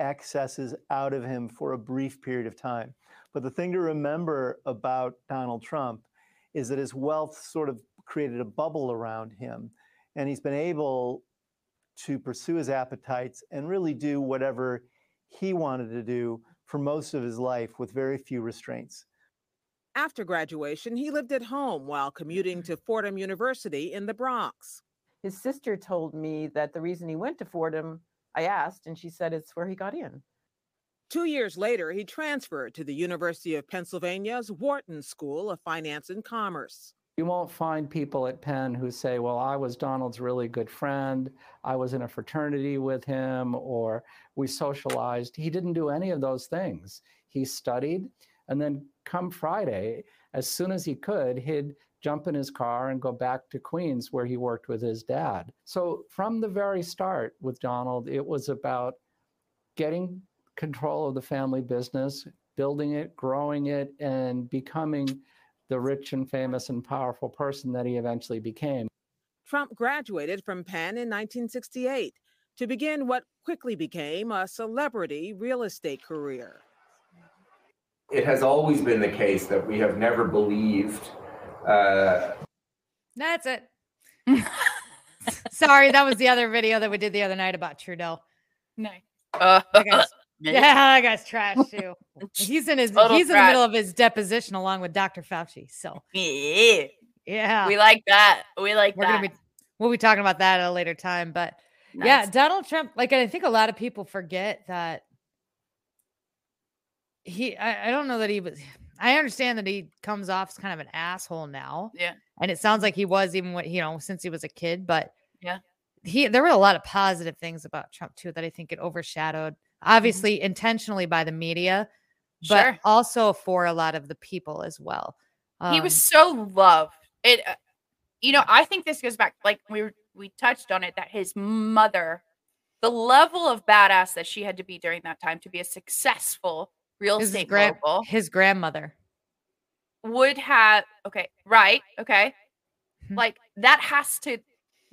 excesses out of him for a brief period of time. But the thing to remember about Donald Trump is that his wealth sort of created a bubble around him, and he's been able to pursue his appetites and really do whatever he wanted to do for most of his life with very few restraints. After graduation, he lived at home while commuting to Fordham University in the Bronx. His sister told me that the reason he went to Fordham, I asked, and she said it's where he got in. Two years later, he transferred to the University of Pennsylvania's Wharton School of Finance and Commerce. You won't find people at Penn who say, Well, I was Donald's really good friend. I was in a fraternity with him, or we socialized. He didn't do any of those things. He studied, and then come Friday, as soon as he could, he'd jump in his car and go back to Queens where he worked with his dad. So from the very start with Donald, it was about getting control of the family business, building it, growing it, and becoming the rich and famous and powerful person that he eventually became. Trump graduated from Penn in 1968 to begin what quickly became a celebrity real estate career. It has always been the case that we have never believed uh, That's it. Sorry, that was the other video that we did the other night about Trudeau. Nice. Uh, That guy's- yeah, that guy's trash too. He's in his Total he's in the trash. middle of his deposition along with Dr. Fauci. So Yeah. yeah, We like that. We like we're that. gonna be we'll be talking about that at a later time. But yeah, Donald Trump, like I think a lot of people forget that he I, I don't know that he was I understand that he comes off as kind of an asshole now. Yeah. And it sounds like he was even when you know, since he was a kid, but Yeah. he there were a lot of positive things about Trump too that I think it overshadowed, obviously intentionally by the media, but Mm-hmm. Sure. also for a lot of the people as well. he was Um, so loved. It, uh, you know, I think this goes back like we were, we touched on it that his mother, the level of badass that she had to be during that time to be a successful real his, estate mogul his grandmother. would have okay, right? Okay, Mhm. like that has to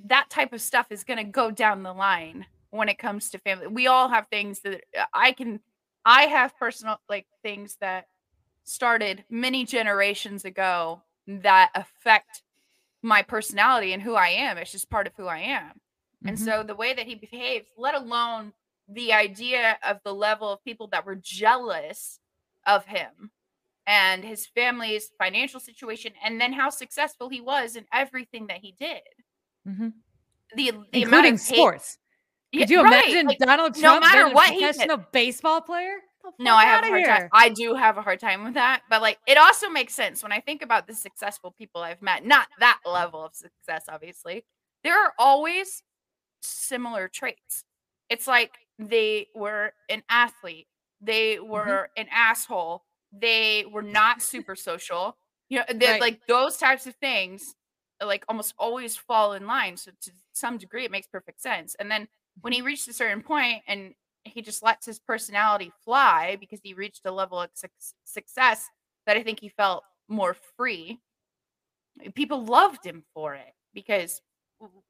that type of stuff is going to go down the line when it comes to family. We all have things that uh, I can I have personal like things that started many generations ago that affect my personality and who I am. It's just part of who I am. And Mhm. so the way that he behaves, let alone the idea of the level of people that were jealous of him and his family's financial situation and then how successful he was in everything that he did. Mhm. The, the amount including of hate- sports. Yeah, Could you right, imagine like, Donald no Trump matter being a what he did. baseball player? No, I have a hard time. I do have a hard time with that, but like it also makes sense when I think about the successful people I've met. Not that level of success, obviously. There are always similar traits. It's like they were an athlete, they Mm-hmm. were an asshole, they were not super social. You know, Right. like those types of things, like almost always fall in line. So to some degree, it makes perfect sense. And then when he reached a certain point and he just lets his personality fly because he reached a level of suc- success that I think he felt more free. People loved him for it because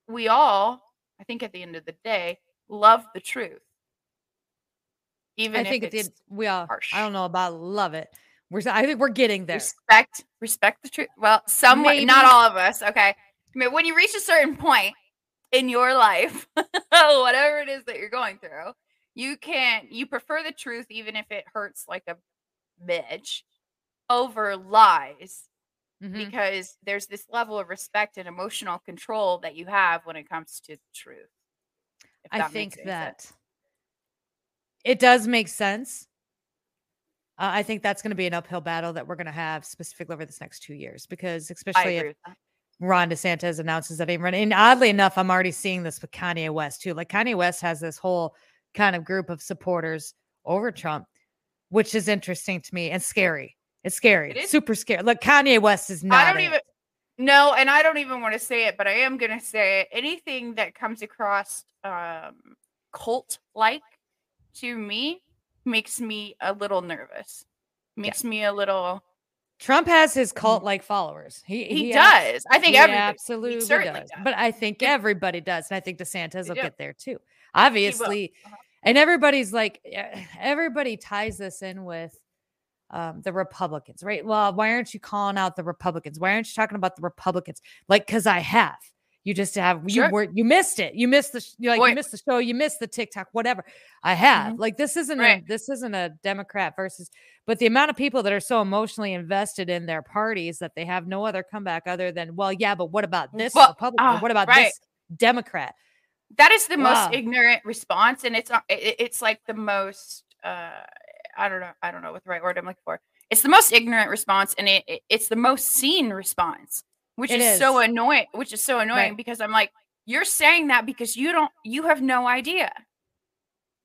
we all, I think at the end of the day, love the truth. Even I think it it's did. We all. harsh. I don't know about love it. We're. I think we're getting there. respect respect the truth well some not all of us okay I mean, when you reach a certain point in your life whatever it is that you're going through you can you prefer the truth even if it hurts like a bitch over lies Mhm. because there's this level of respect and emotional control that you have when it comes to truth I that think that sense. it does make sense. Uh, I think that's going to be an uphill battle that we're going to have specifically over this next two years because, especially if. Ron DeSantis announces that he's running. And oddly enough, I'm already seeing this with Kanye West too. Like Kanye West has this whole kind of group of supporters over Trump, which is interesting to me and scary. It's scary. It. Super scary. Look, Kanye West is not. I don't even no, and I don't even want to say it, but I am gonna say it. Anything that comes across um cult like to me makes me a little nervous. Makes me a little Trump has his cult like followers. He He abs- does. I think everybody- absolutely does. does. But I think everybody does, and I think DeSantis will get there too. Obviously, Uh-huh. and everybody's like eh, everybody ties this in with um, the Republicans, right? Well, why aren't you calling out the Republicans? Why aren't you talking about the Republicans? Like, because I have. You just have Sure. you were you missed it. You missed the sh- you like Wait. you missed the show. You missed the TikTok. Whatever. I have. Like this isn't Right. a this isn't a Democrat versus. But the amount of people that are so emotionally invested in their parties that they have no other comeback other than well, yeah, but what about this Well, Republican? ah, what about right. this Democrat? that is the Wow. most ignorant response and it's not- it's like the most uh i don't know i don't know what the right word i'm looking for it's the most ignorant response and it, it- it's the most seen response which is so annoying which is so annoying Right. because i'm like you're saying that because you don't you have no idea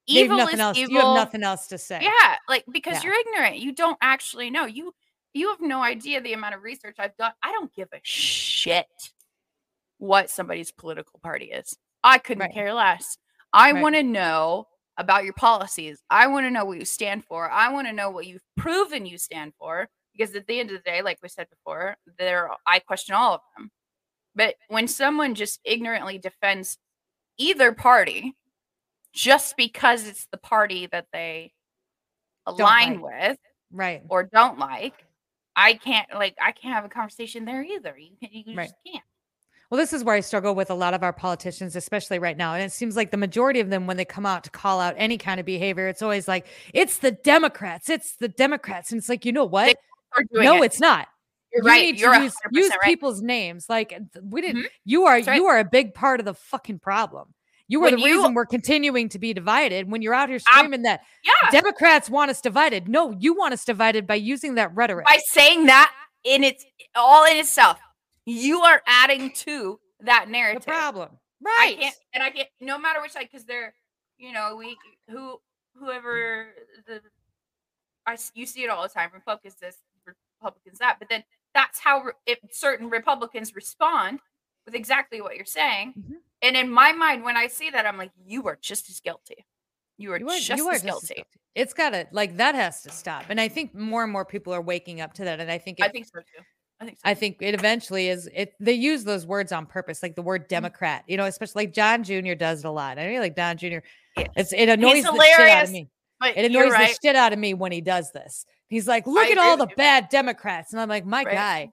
They evil is else. evil You have nothing else to say. yeah like because Yeah. you're ignorant you don't actually know you you have no idea the amount of research i've done i don't give a shit what somebody's political party is i couldn't Right. care less i Right. want to know about your policies i want to know what you stand for i want to know what you've proven you stand for because at the end of the day like we said before there i question all of them but when someone just ignorantly defends either party just because it's the party that they align like. with Right. or don't like i can't like i can't have a conversation there either you, can, you Right. just can't Well, this is where I struggle with a lot of our politicians, especially right now. And it seems like the majority of them, when they come out to call out any kind of behavior, it's always like, it's the Democrats, it's the Democrats. And it's like, you know what? No, it. it's not. You're you right. need You're to use, 100% use right. people's names. Like we didn't, Mhm. you are, right. you are a big part of the fucking problem. You are When the you- reason we're continuing to be divided when you're out here screaming that yeah Democrats want us divided. No, you want us divided by using that rhetoric. by saying that in its all in itself you are adding to that narrative. the problem. I Right. can't, and I can't. No matter which side, because they're, you know, we who whoever the, I you see it all the time. Republicans this, Republicans that, but then that's how re- if certain Republicans respond with exactly what you're saying. Mhm. And in my mind, when I see that, I'm like, you are just as guilty. You are, You are, just, you are as just as guilty. guilty. It's got to like that has to stop. And I think more and more people are waking up to that. And I think it, I think so too. I think so. I think it eventually is it they use those words on purpose, like the word Mm-hmm. Democrat, you know, especially like John Jr. does it a lot. I really like Don Jr. Yes. It's it annoys the shit out of me. It annoys right. the shit out of me when he does this. He's like, look I at all the you. bad Democrats. And I'm like, my Right. guy,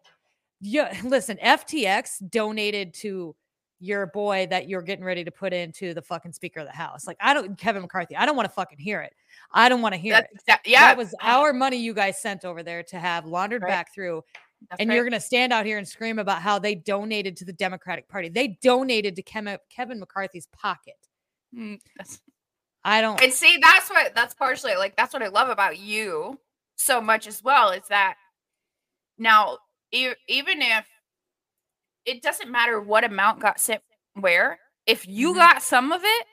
yeah, listen, FTX donated to your boy that you're getting ready to put into the fucking Speaker of the House. Like, I don't, Kevin McCarthy, I don't want to fucking hear it. I don't want to hear That's it. exact- yeah. That was our money you guys sent over there to have laundered Right. back through. That's and right. you're going to stand out here and scream about how they donated to the Democratic Party. They donated to Kevin, Kevin McCarthy's pocket. Mm, I don't. And see, that's what that's partially like that's what I love about you so much as well is that now e- even if it doesn't matter what amount got sent where, if you Mhm. got some of it,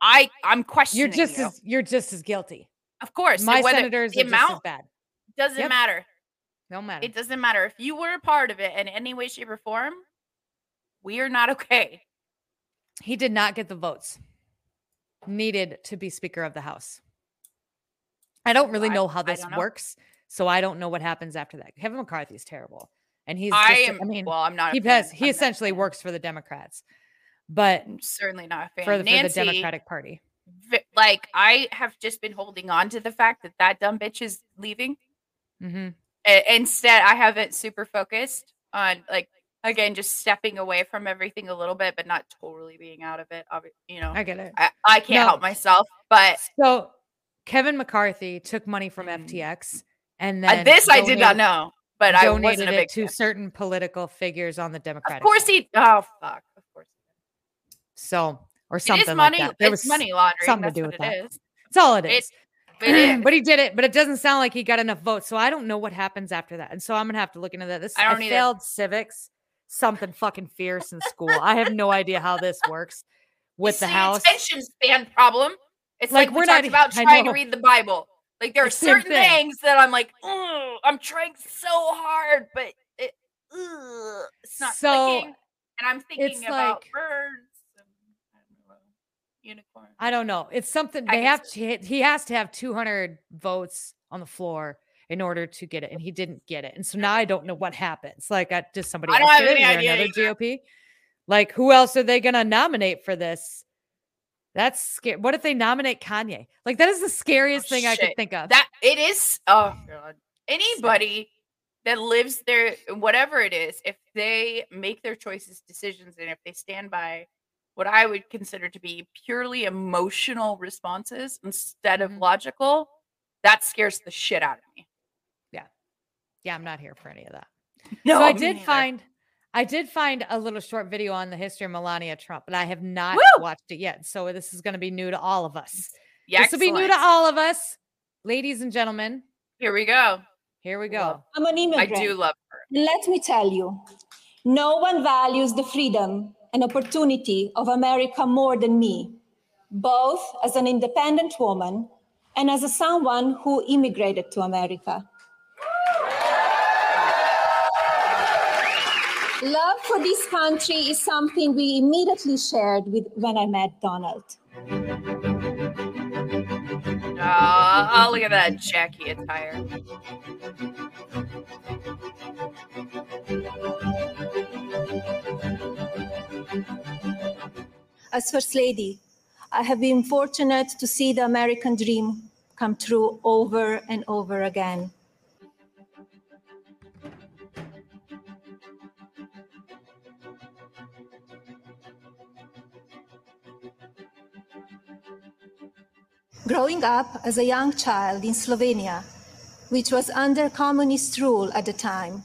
I I'm questioning. You're just you. as you're just as guilty. of course, My senators the are just as amount bad. doesn't Yep. matter. No matter. It doesn't matter if you were a part of it in any way, shape, or form. We are not okay. He did not get the votes needed to be Speaker of the House. I don't really I- know how this know. works, so I don't know what happens after that. Kevin McCarthy is terrible, and he's. I just- am. I mean, well, I'm not. he has. He I'm essentially works for the Democrats, but I'm certainly not a fan. for the, for the Democratic Party. like I have just been holding on to the fact that that dumb bitch is leaving. hmm A- instead, I haven't super focused on like again just stepping away from everything a little bit, but not totally being out of it. You know, I get it. I, I can't No. help myself. But So Kevin McCarthy took money from FTX, and uh, then this I did not know. But I donated wasn't a it big to fan. certain political figures on the Democratic. Of course side. he. Oh fuck. Of course. So or something is money. like that. There it's was money laundering. something That's to do with it that. is. That's all it It- is. It is. but he did it. But it doesn't sound like he got enough votes. So I don't know what happens after that. And so I'm gonna have to look into that. This I I, failed civics, something fucking fierce in school. I have no idea how this works with the It's house. attention span problem. It's Like, like, we're we not e- about trying to read the Bible. Like there are The same certain thing. things that I'm like, "Ugh, I'm trying so hard, but it, ugh, it's not So, clicking. And I'm thinking it's about like- birds and I don't know, unicorn. I don't know. It's something they have to hit. He has to have 200 votes on the floor in order to get it, and he didn't get it. And so now I don't know what happens. Like, uh, does somebody I don't have any idea another either. GOP? Like, who else are they going to nominate for this? That's scary. What if they nominate Kanye? Like that is the scariest thing I could Oh, think of. That it is. Oh god. Anybody that lives there, whatever it is, if they make their choices, decisions, and if they stand by what I would consider to be purely emotional responses instead Mm-hmm. of logical, that scares the shit out of me. yeah, Yeah, I'm not here for any of that. No, so I did neither. find I did find a little short video on the history of Melania Trump, but I have not Woo! watched it yet. So this is going to be new to all of us. Yeah, this will be new to all of us, ladies and gentlemen. Here we go. Here we go. I'm an immigrant. I do love her. Let me tell you, no one values the freedom and opportunity of America more than me, both as an independent woman and as a someone who immigrated to America. Love for this country is something we immediately shared with when I met Donald. Oh, look at that Jackie attire. As First Lady, I have been fortunate to see the American dream come true over and over again. Growing up as a young child in Slovenia, which was under communist rule at the time,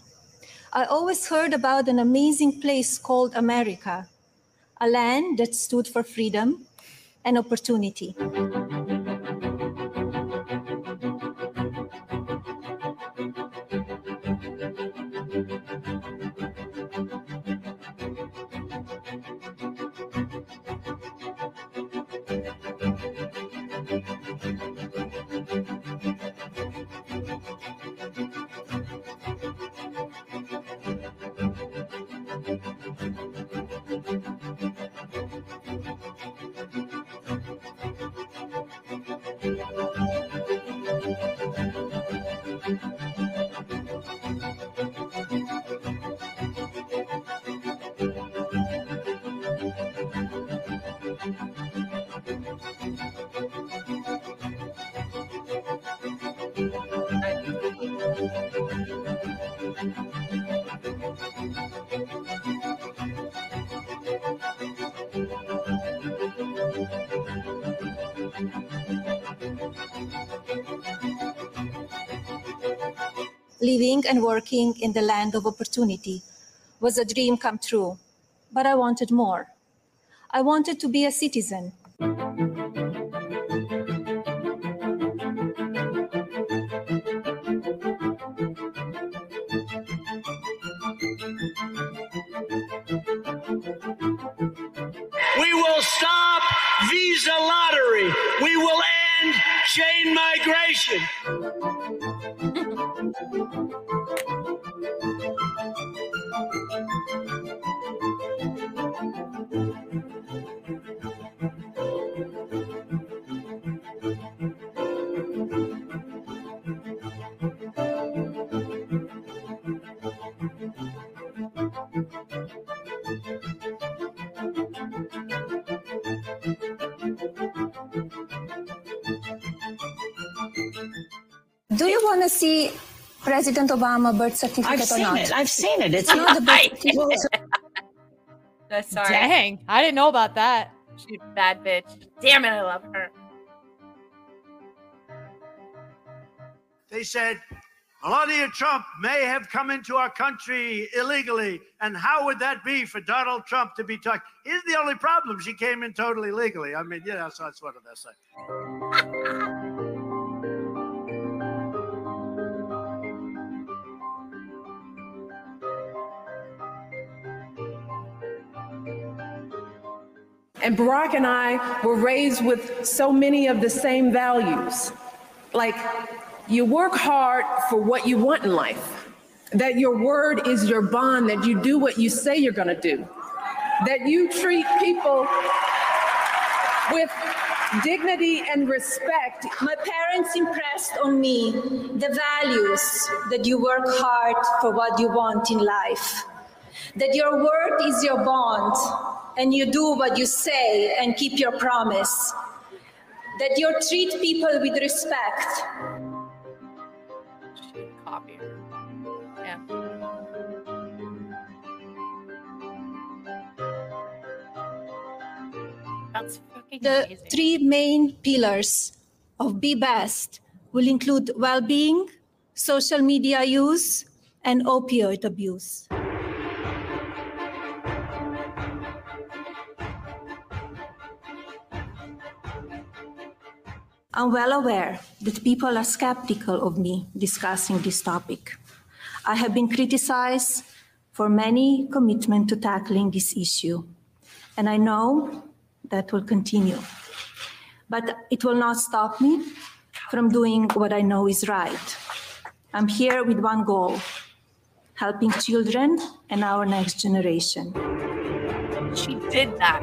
I always heard about an amazing place called America, a land that stood for freedom and opportunity. Living and working in the land of opportunity was a dream come true, but I wanted more. I wanted to be a citizen. President Obama birth certificate I've or seen not? it. I've seen it. It's not the birth I- certificate. That's sorry. Dang, I didn't know about that. She's a bad bitch. Damn it, I love her. They said Melania Trump may have come into our country illegally. And how would that be for Donald Trump to be talking? Here's the only problem. She came in totally legally. I mean, yeah, so that's what it is. And Barack and I were raised with so many of the same values. Like, you work hard for what you want in life, that your word is your bond, that you do what you say you're going to do, that you treat people with dignity and respect. My parents impressed on me the values that you work hard for what you want in life, that your word is your bond, and you do what you say and keep your promise. That you treat people with respect. Copy. Yeah. That's fucking The amazing. three main pillars of Be Best will include well being, social media use, and opioid abuse. I'm well aware that people are skeptical of me discussing this topic. I have been criticized for many commitment to tackling this issue, and I know that will continue. But it will not stop me from doing what I know is right. I'm here with one goal helping children and our next generation. She did that.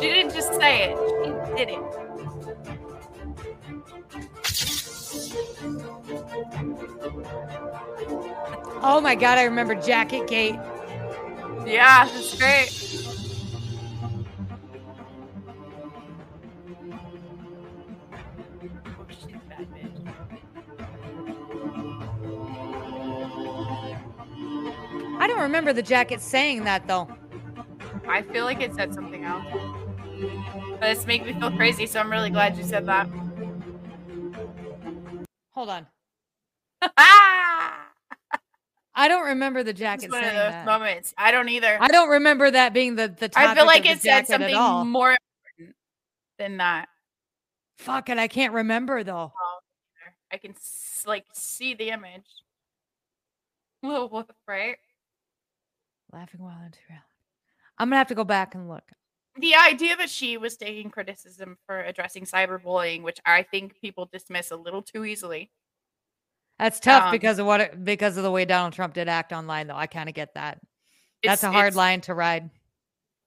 She didn't just say it, she did it. Oh my god, I remember Jacket Gate. Yeah, that's great. I don't remember the jacket saying that though. I feel like it said something else. But it's making me feel crazy, so I'm really glad you said that. Hold on. Ah! I don't remember the jacket It's one of saying those that. moments. I don't either. I don't remember that being the the topic I feel like it said something more important than that. Fuck it, I can't remember though. Oh, I can s- like see the image. Little wolf, right? Laughing while in real. I'm gonna have to go back and look. The idea that she was taking criticism for addressing cyberbullying, which I think people dismiss a little too easily. That's tough Um, because of what it, because of the way Donald Trump did act online though. I kind of get that. That's a hard line to ride.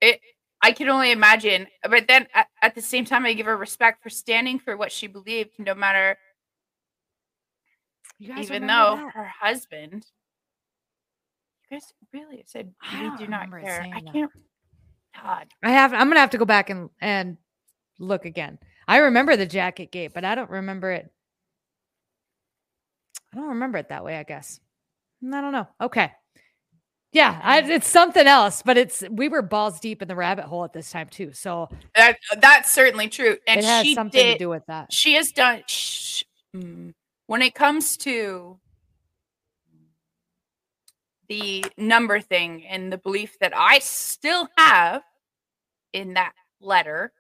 It, I can only imagine. But then at, at the same time, I give her respect for standing for what she believed, no matter. You guys even though that? her husband, you guys really said I we don't do not remember it care. I can't. God, I have I'm gonna have to go back and and look again. I remember the jacket gate, but I don't remember it. I don't remember it that way, I guess. I don't know. Okay. Yeah, I, it's something else, but it's we were balls deep in the rabbit hole at this time too. So that that's certainly true. And it has she something did, to do with that. She has done. Sh- mm, when it comes to the number thing and the belief that I still have in that letter,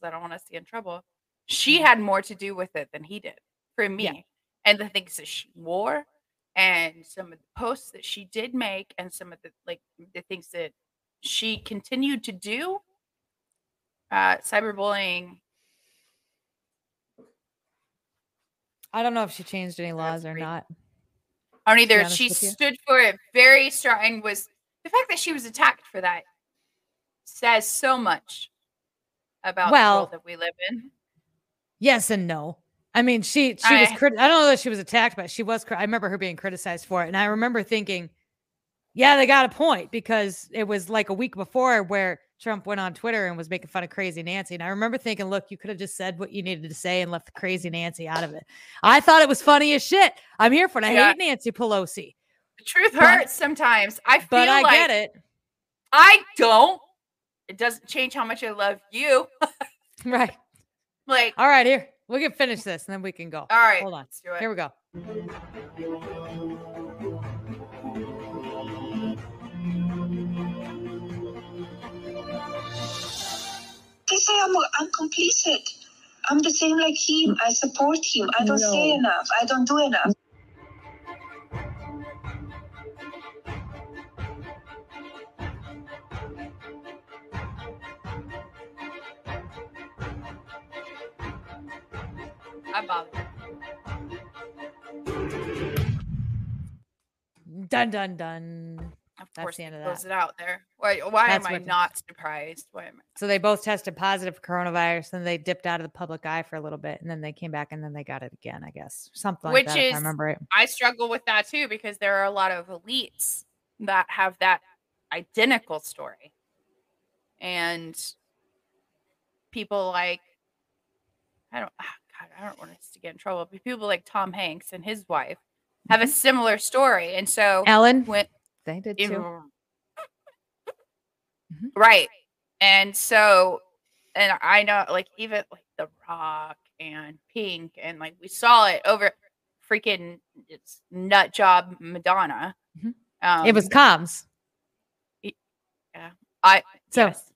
because I don't want us to get in trouble, she had more to do with it than he did for me. And the things that she wore and some of the posts that she did make and some of the like the things that she continued to do uh cyberbullying I don't know if she changed any laws or not. I don't either. She stood for it very strong and was the fact that she was attacked for that says so much about the Well- world that we live in. Yes and no. I mean, she she was I- crit- I don't know that she was attacked, but she was. I remember her being criticized for it, and I remember thinking, yeah, they got a point because it was like a week before where Trump went on Twitter and was making fun of Crazy Nancy, and I remember thinking, look, you could have just said what you needed to say and left the Crazy Nancy out of it. I thought it was funny as shit. I'm here for it. I Yeah. hate Nancy Pelosi, The truth But- hurts sometimes. I feel but I like get it. I don't. It doesn't change how much I love you. Right. like, All right, here we can finish this, and then we can go. all right, hold on. let's do it. Here we go. They say I'm, I'm complicit. I'm the same like him. I support him. I don't say enough. I don't do enough. Bother. Dun dun dun. Of That's course, the end of that. it out there. Why? Why That's am I not surprised? Why am I? So they both tested positive for coronavirus, and they dipped out of the public eye for a little bit, and then they came back, and then they got it again. I guess something Which that. if is, I remember it. I struggle with that too because there are a lot of elites that have that identical story. and people like I don't ah, God, I don't want us to get in trouble, but people like Tom Hanks and his wife have a similar story. And so Ellen, went they did too. Right. And so, and I know like even like The Rock and Pink, and like we saw it over freaking it's nut job Madonna. Um, it was comms. yeah. I So yes.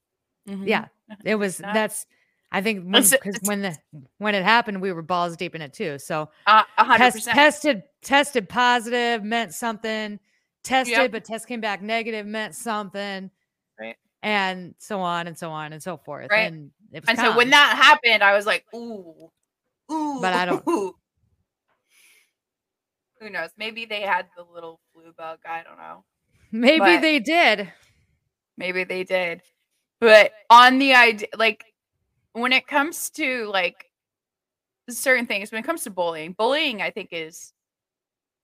Mhm. yeah, it was. That- That's. I think when, It's- 'cause when the when it happened, we were balls deep in it too. So Uh, test- tested tested positive meant something. Tested, Yep. but test came back negative meant something. Right. And so on and so on and so forth. Right. And And so when that happened, I was like, ooh, ooh. But I don't- Who knows? Maybe they had the little flu bug. I don't know. maybe but- they did. Maybe they did. But on the idea, like, when it comes to like certain things, when it comes to bullying, bullying, I think is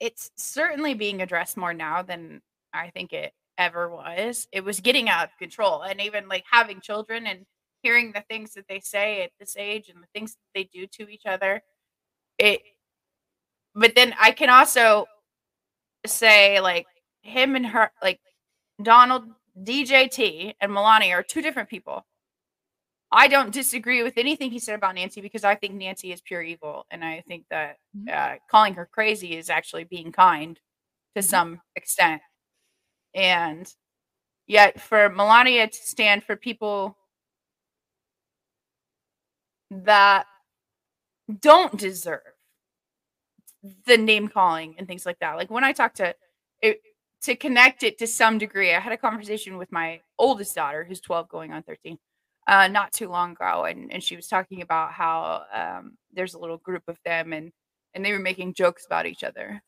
it's certainly being addressed more now than I think it ever was. It was getting out of control, and even like having children and hearing the things that they say at this age and the things that they do to each other. It, but then I can also say like him and her, like Donald, DJT, and Melania are two different people. I don't disagree with anything he said about Nancy because I think Nancy is pure evil, and I think that mm-hmm. uh, calling her crazy is actually being kind to mm-hmm. some extent. And yet, for Melania to stand for people that don't deserve the name calling and things like that. Like when I talk to it, to connect it to some degree, I had a conversation with my oldest daughter, who's 12 going on 13, uh, not too long ago. And, and she was talking about how um, there's a little group of them and, and they were making jokes about each other.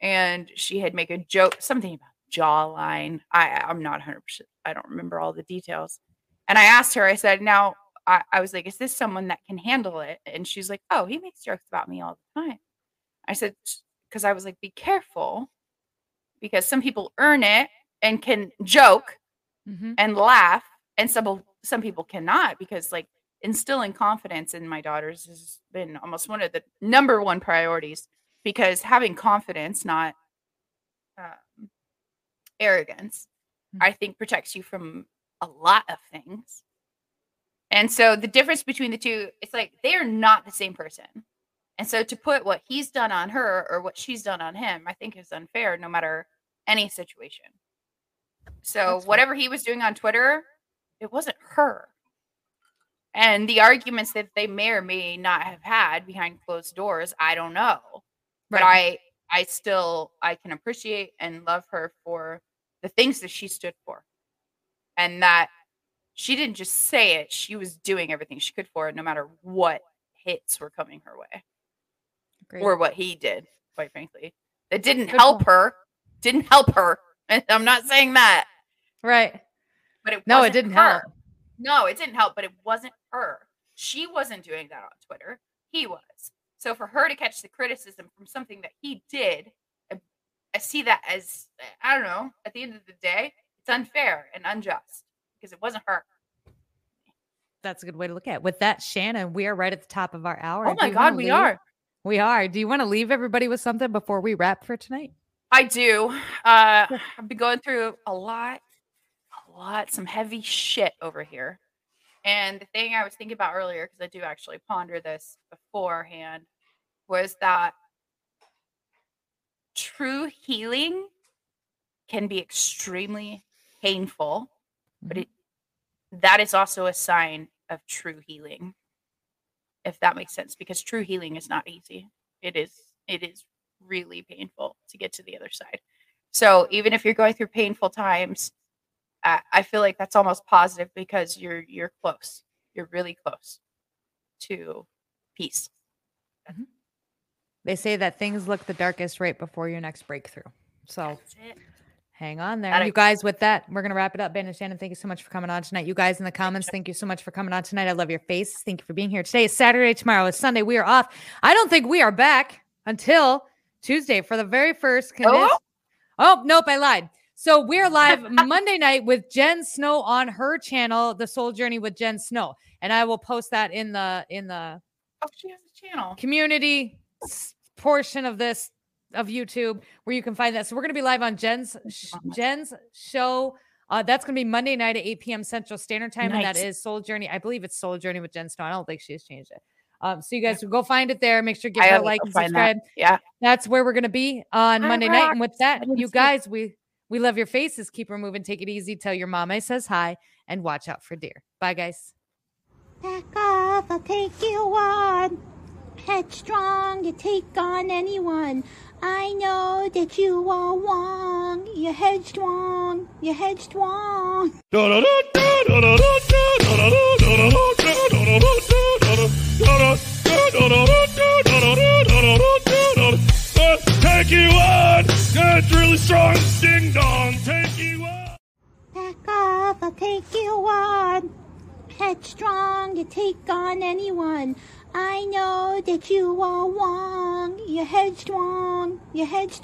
And she had make a joke, something about jawline. I, I'm not 100%, I don't remember all the details. And I asked her, I said, now, I, I was like, is this someone that can handle it? And she's like, oh, he makes jokes about me all the time. I said, because I was like, be careful because some people earn it and can joke Mhm. and laugh, and some people- some people cannot because like instilling confidence in my daughters has been almost one of the number one priorities because having confidence, not um, arrogance, I think protects you from a lot of things. And so the difference between the two, it's like they are not the same person. And so to put what he's done on her or what she's done on him, I think is unfair no matter any situation. So whatever he was doing on Twitter, it wasn't her. And the arguments that they may or may not have had behind closed doors, I don't know. But I I still I can appreciate and love her for the things that she stood for. And that she didn't just say it, she was doing everything she could for it no matter what hits were coming her way Great. or what he did, quite frankly. That didn't help her. Didn't help her. I'm not saying that. Right. But it No, it didn't her. help. No, it didn't help, but it wasn't her. She wasn't doing that on Twitter. He was. So for her to catch the criticism from something that he did, I, I see that as I don't know. At the end of the day, it's unfair and unjust because it wasn't her. That's a good way to look at it. With that, Shannon, we are right at the top of our hour. Oh my God, we leave- are. We are. Do you want to leave everybody with something before we wrap for tonight? I do. Uh, I've been going through a lot, lot, some heavy shit over here. And the thing I was thinking about earlier, because I do actually ponder this beforehand, was that true healing can be extremely painful, but mm-hmm. it that is also a sign of true healing. If that makes sense, because true healing is not easy. It is it is really painful to get to the other side. So even if you're going through painful times, I, I feel like that's almost positive because you're you're close. You're really close to peace. Mm-hmm. They say that things look the darkest right before your next breakthrough. So hang on there. You guys, with that, we're going to wrap it up. Ben and Shannon, thank you so much for coming on tonight. You guys in the comments, thank you so much for coming on tonight. I love your face. Thank you for being here. Today is Saturday. Tomorrow is Sunday. We are off. I don't think we are back until Tuesday for the very first. Oh? oh nope, I lied. So we're live Monday night with Jen Snow on her channel, The Soul Journey with Jen Snow, and I will post that in the in the Oh, she has a channel. community portion of this of YouTube where you can find that. So we're going to be live on Jen's Jen's show. Uh, that's going to be Monday night at 8 p.m. Central Standard Time, and that is Soul Journey. I believe it's Soul Journey with Jen Snow. I don't think she has changed it. Um, so you guys go find it there. Make sure to I give her a like and find that. subscribe. Yeah. That's where we're gonna be on I Monday night. And with that, you guys, we we love your faces. Keep her moving. Take it easy. Tell your mom I says hi, and watch out for deer. Bye, guys. Back off, I'll take you on. Headstrong, you take on anyone. I know that you are wrong. You're headstrong, you're headstrong. Take you on! That's really strong. Ding dong. Take you on. Back off, I'll take you on. Headstrong, you take on anyone. I know that you are wrong. You're headstrong, you're headstrong.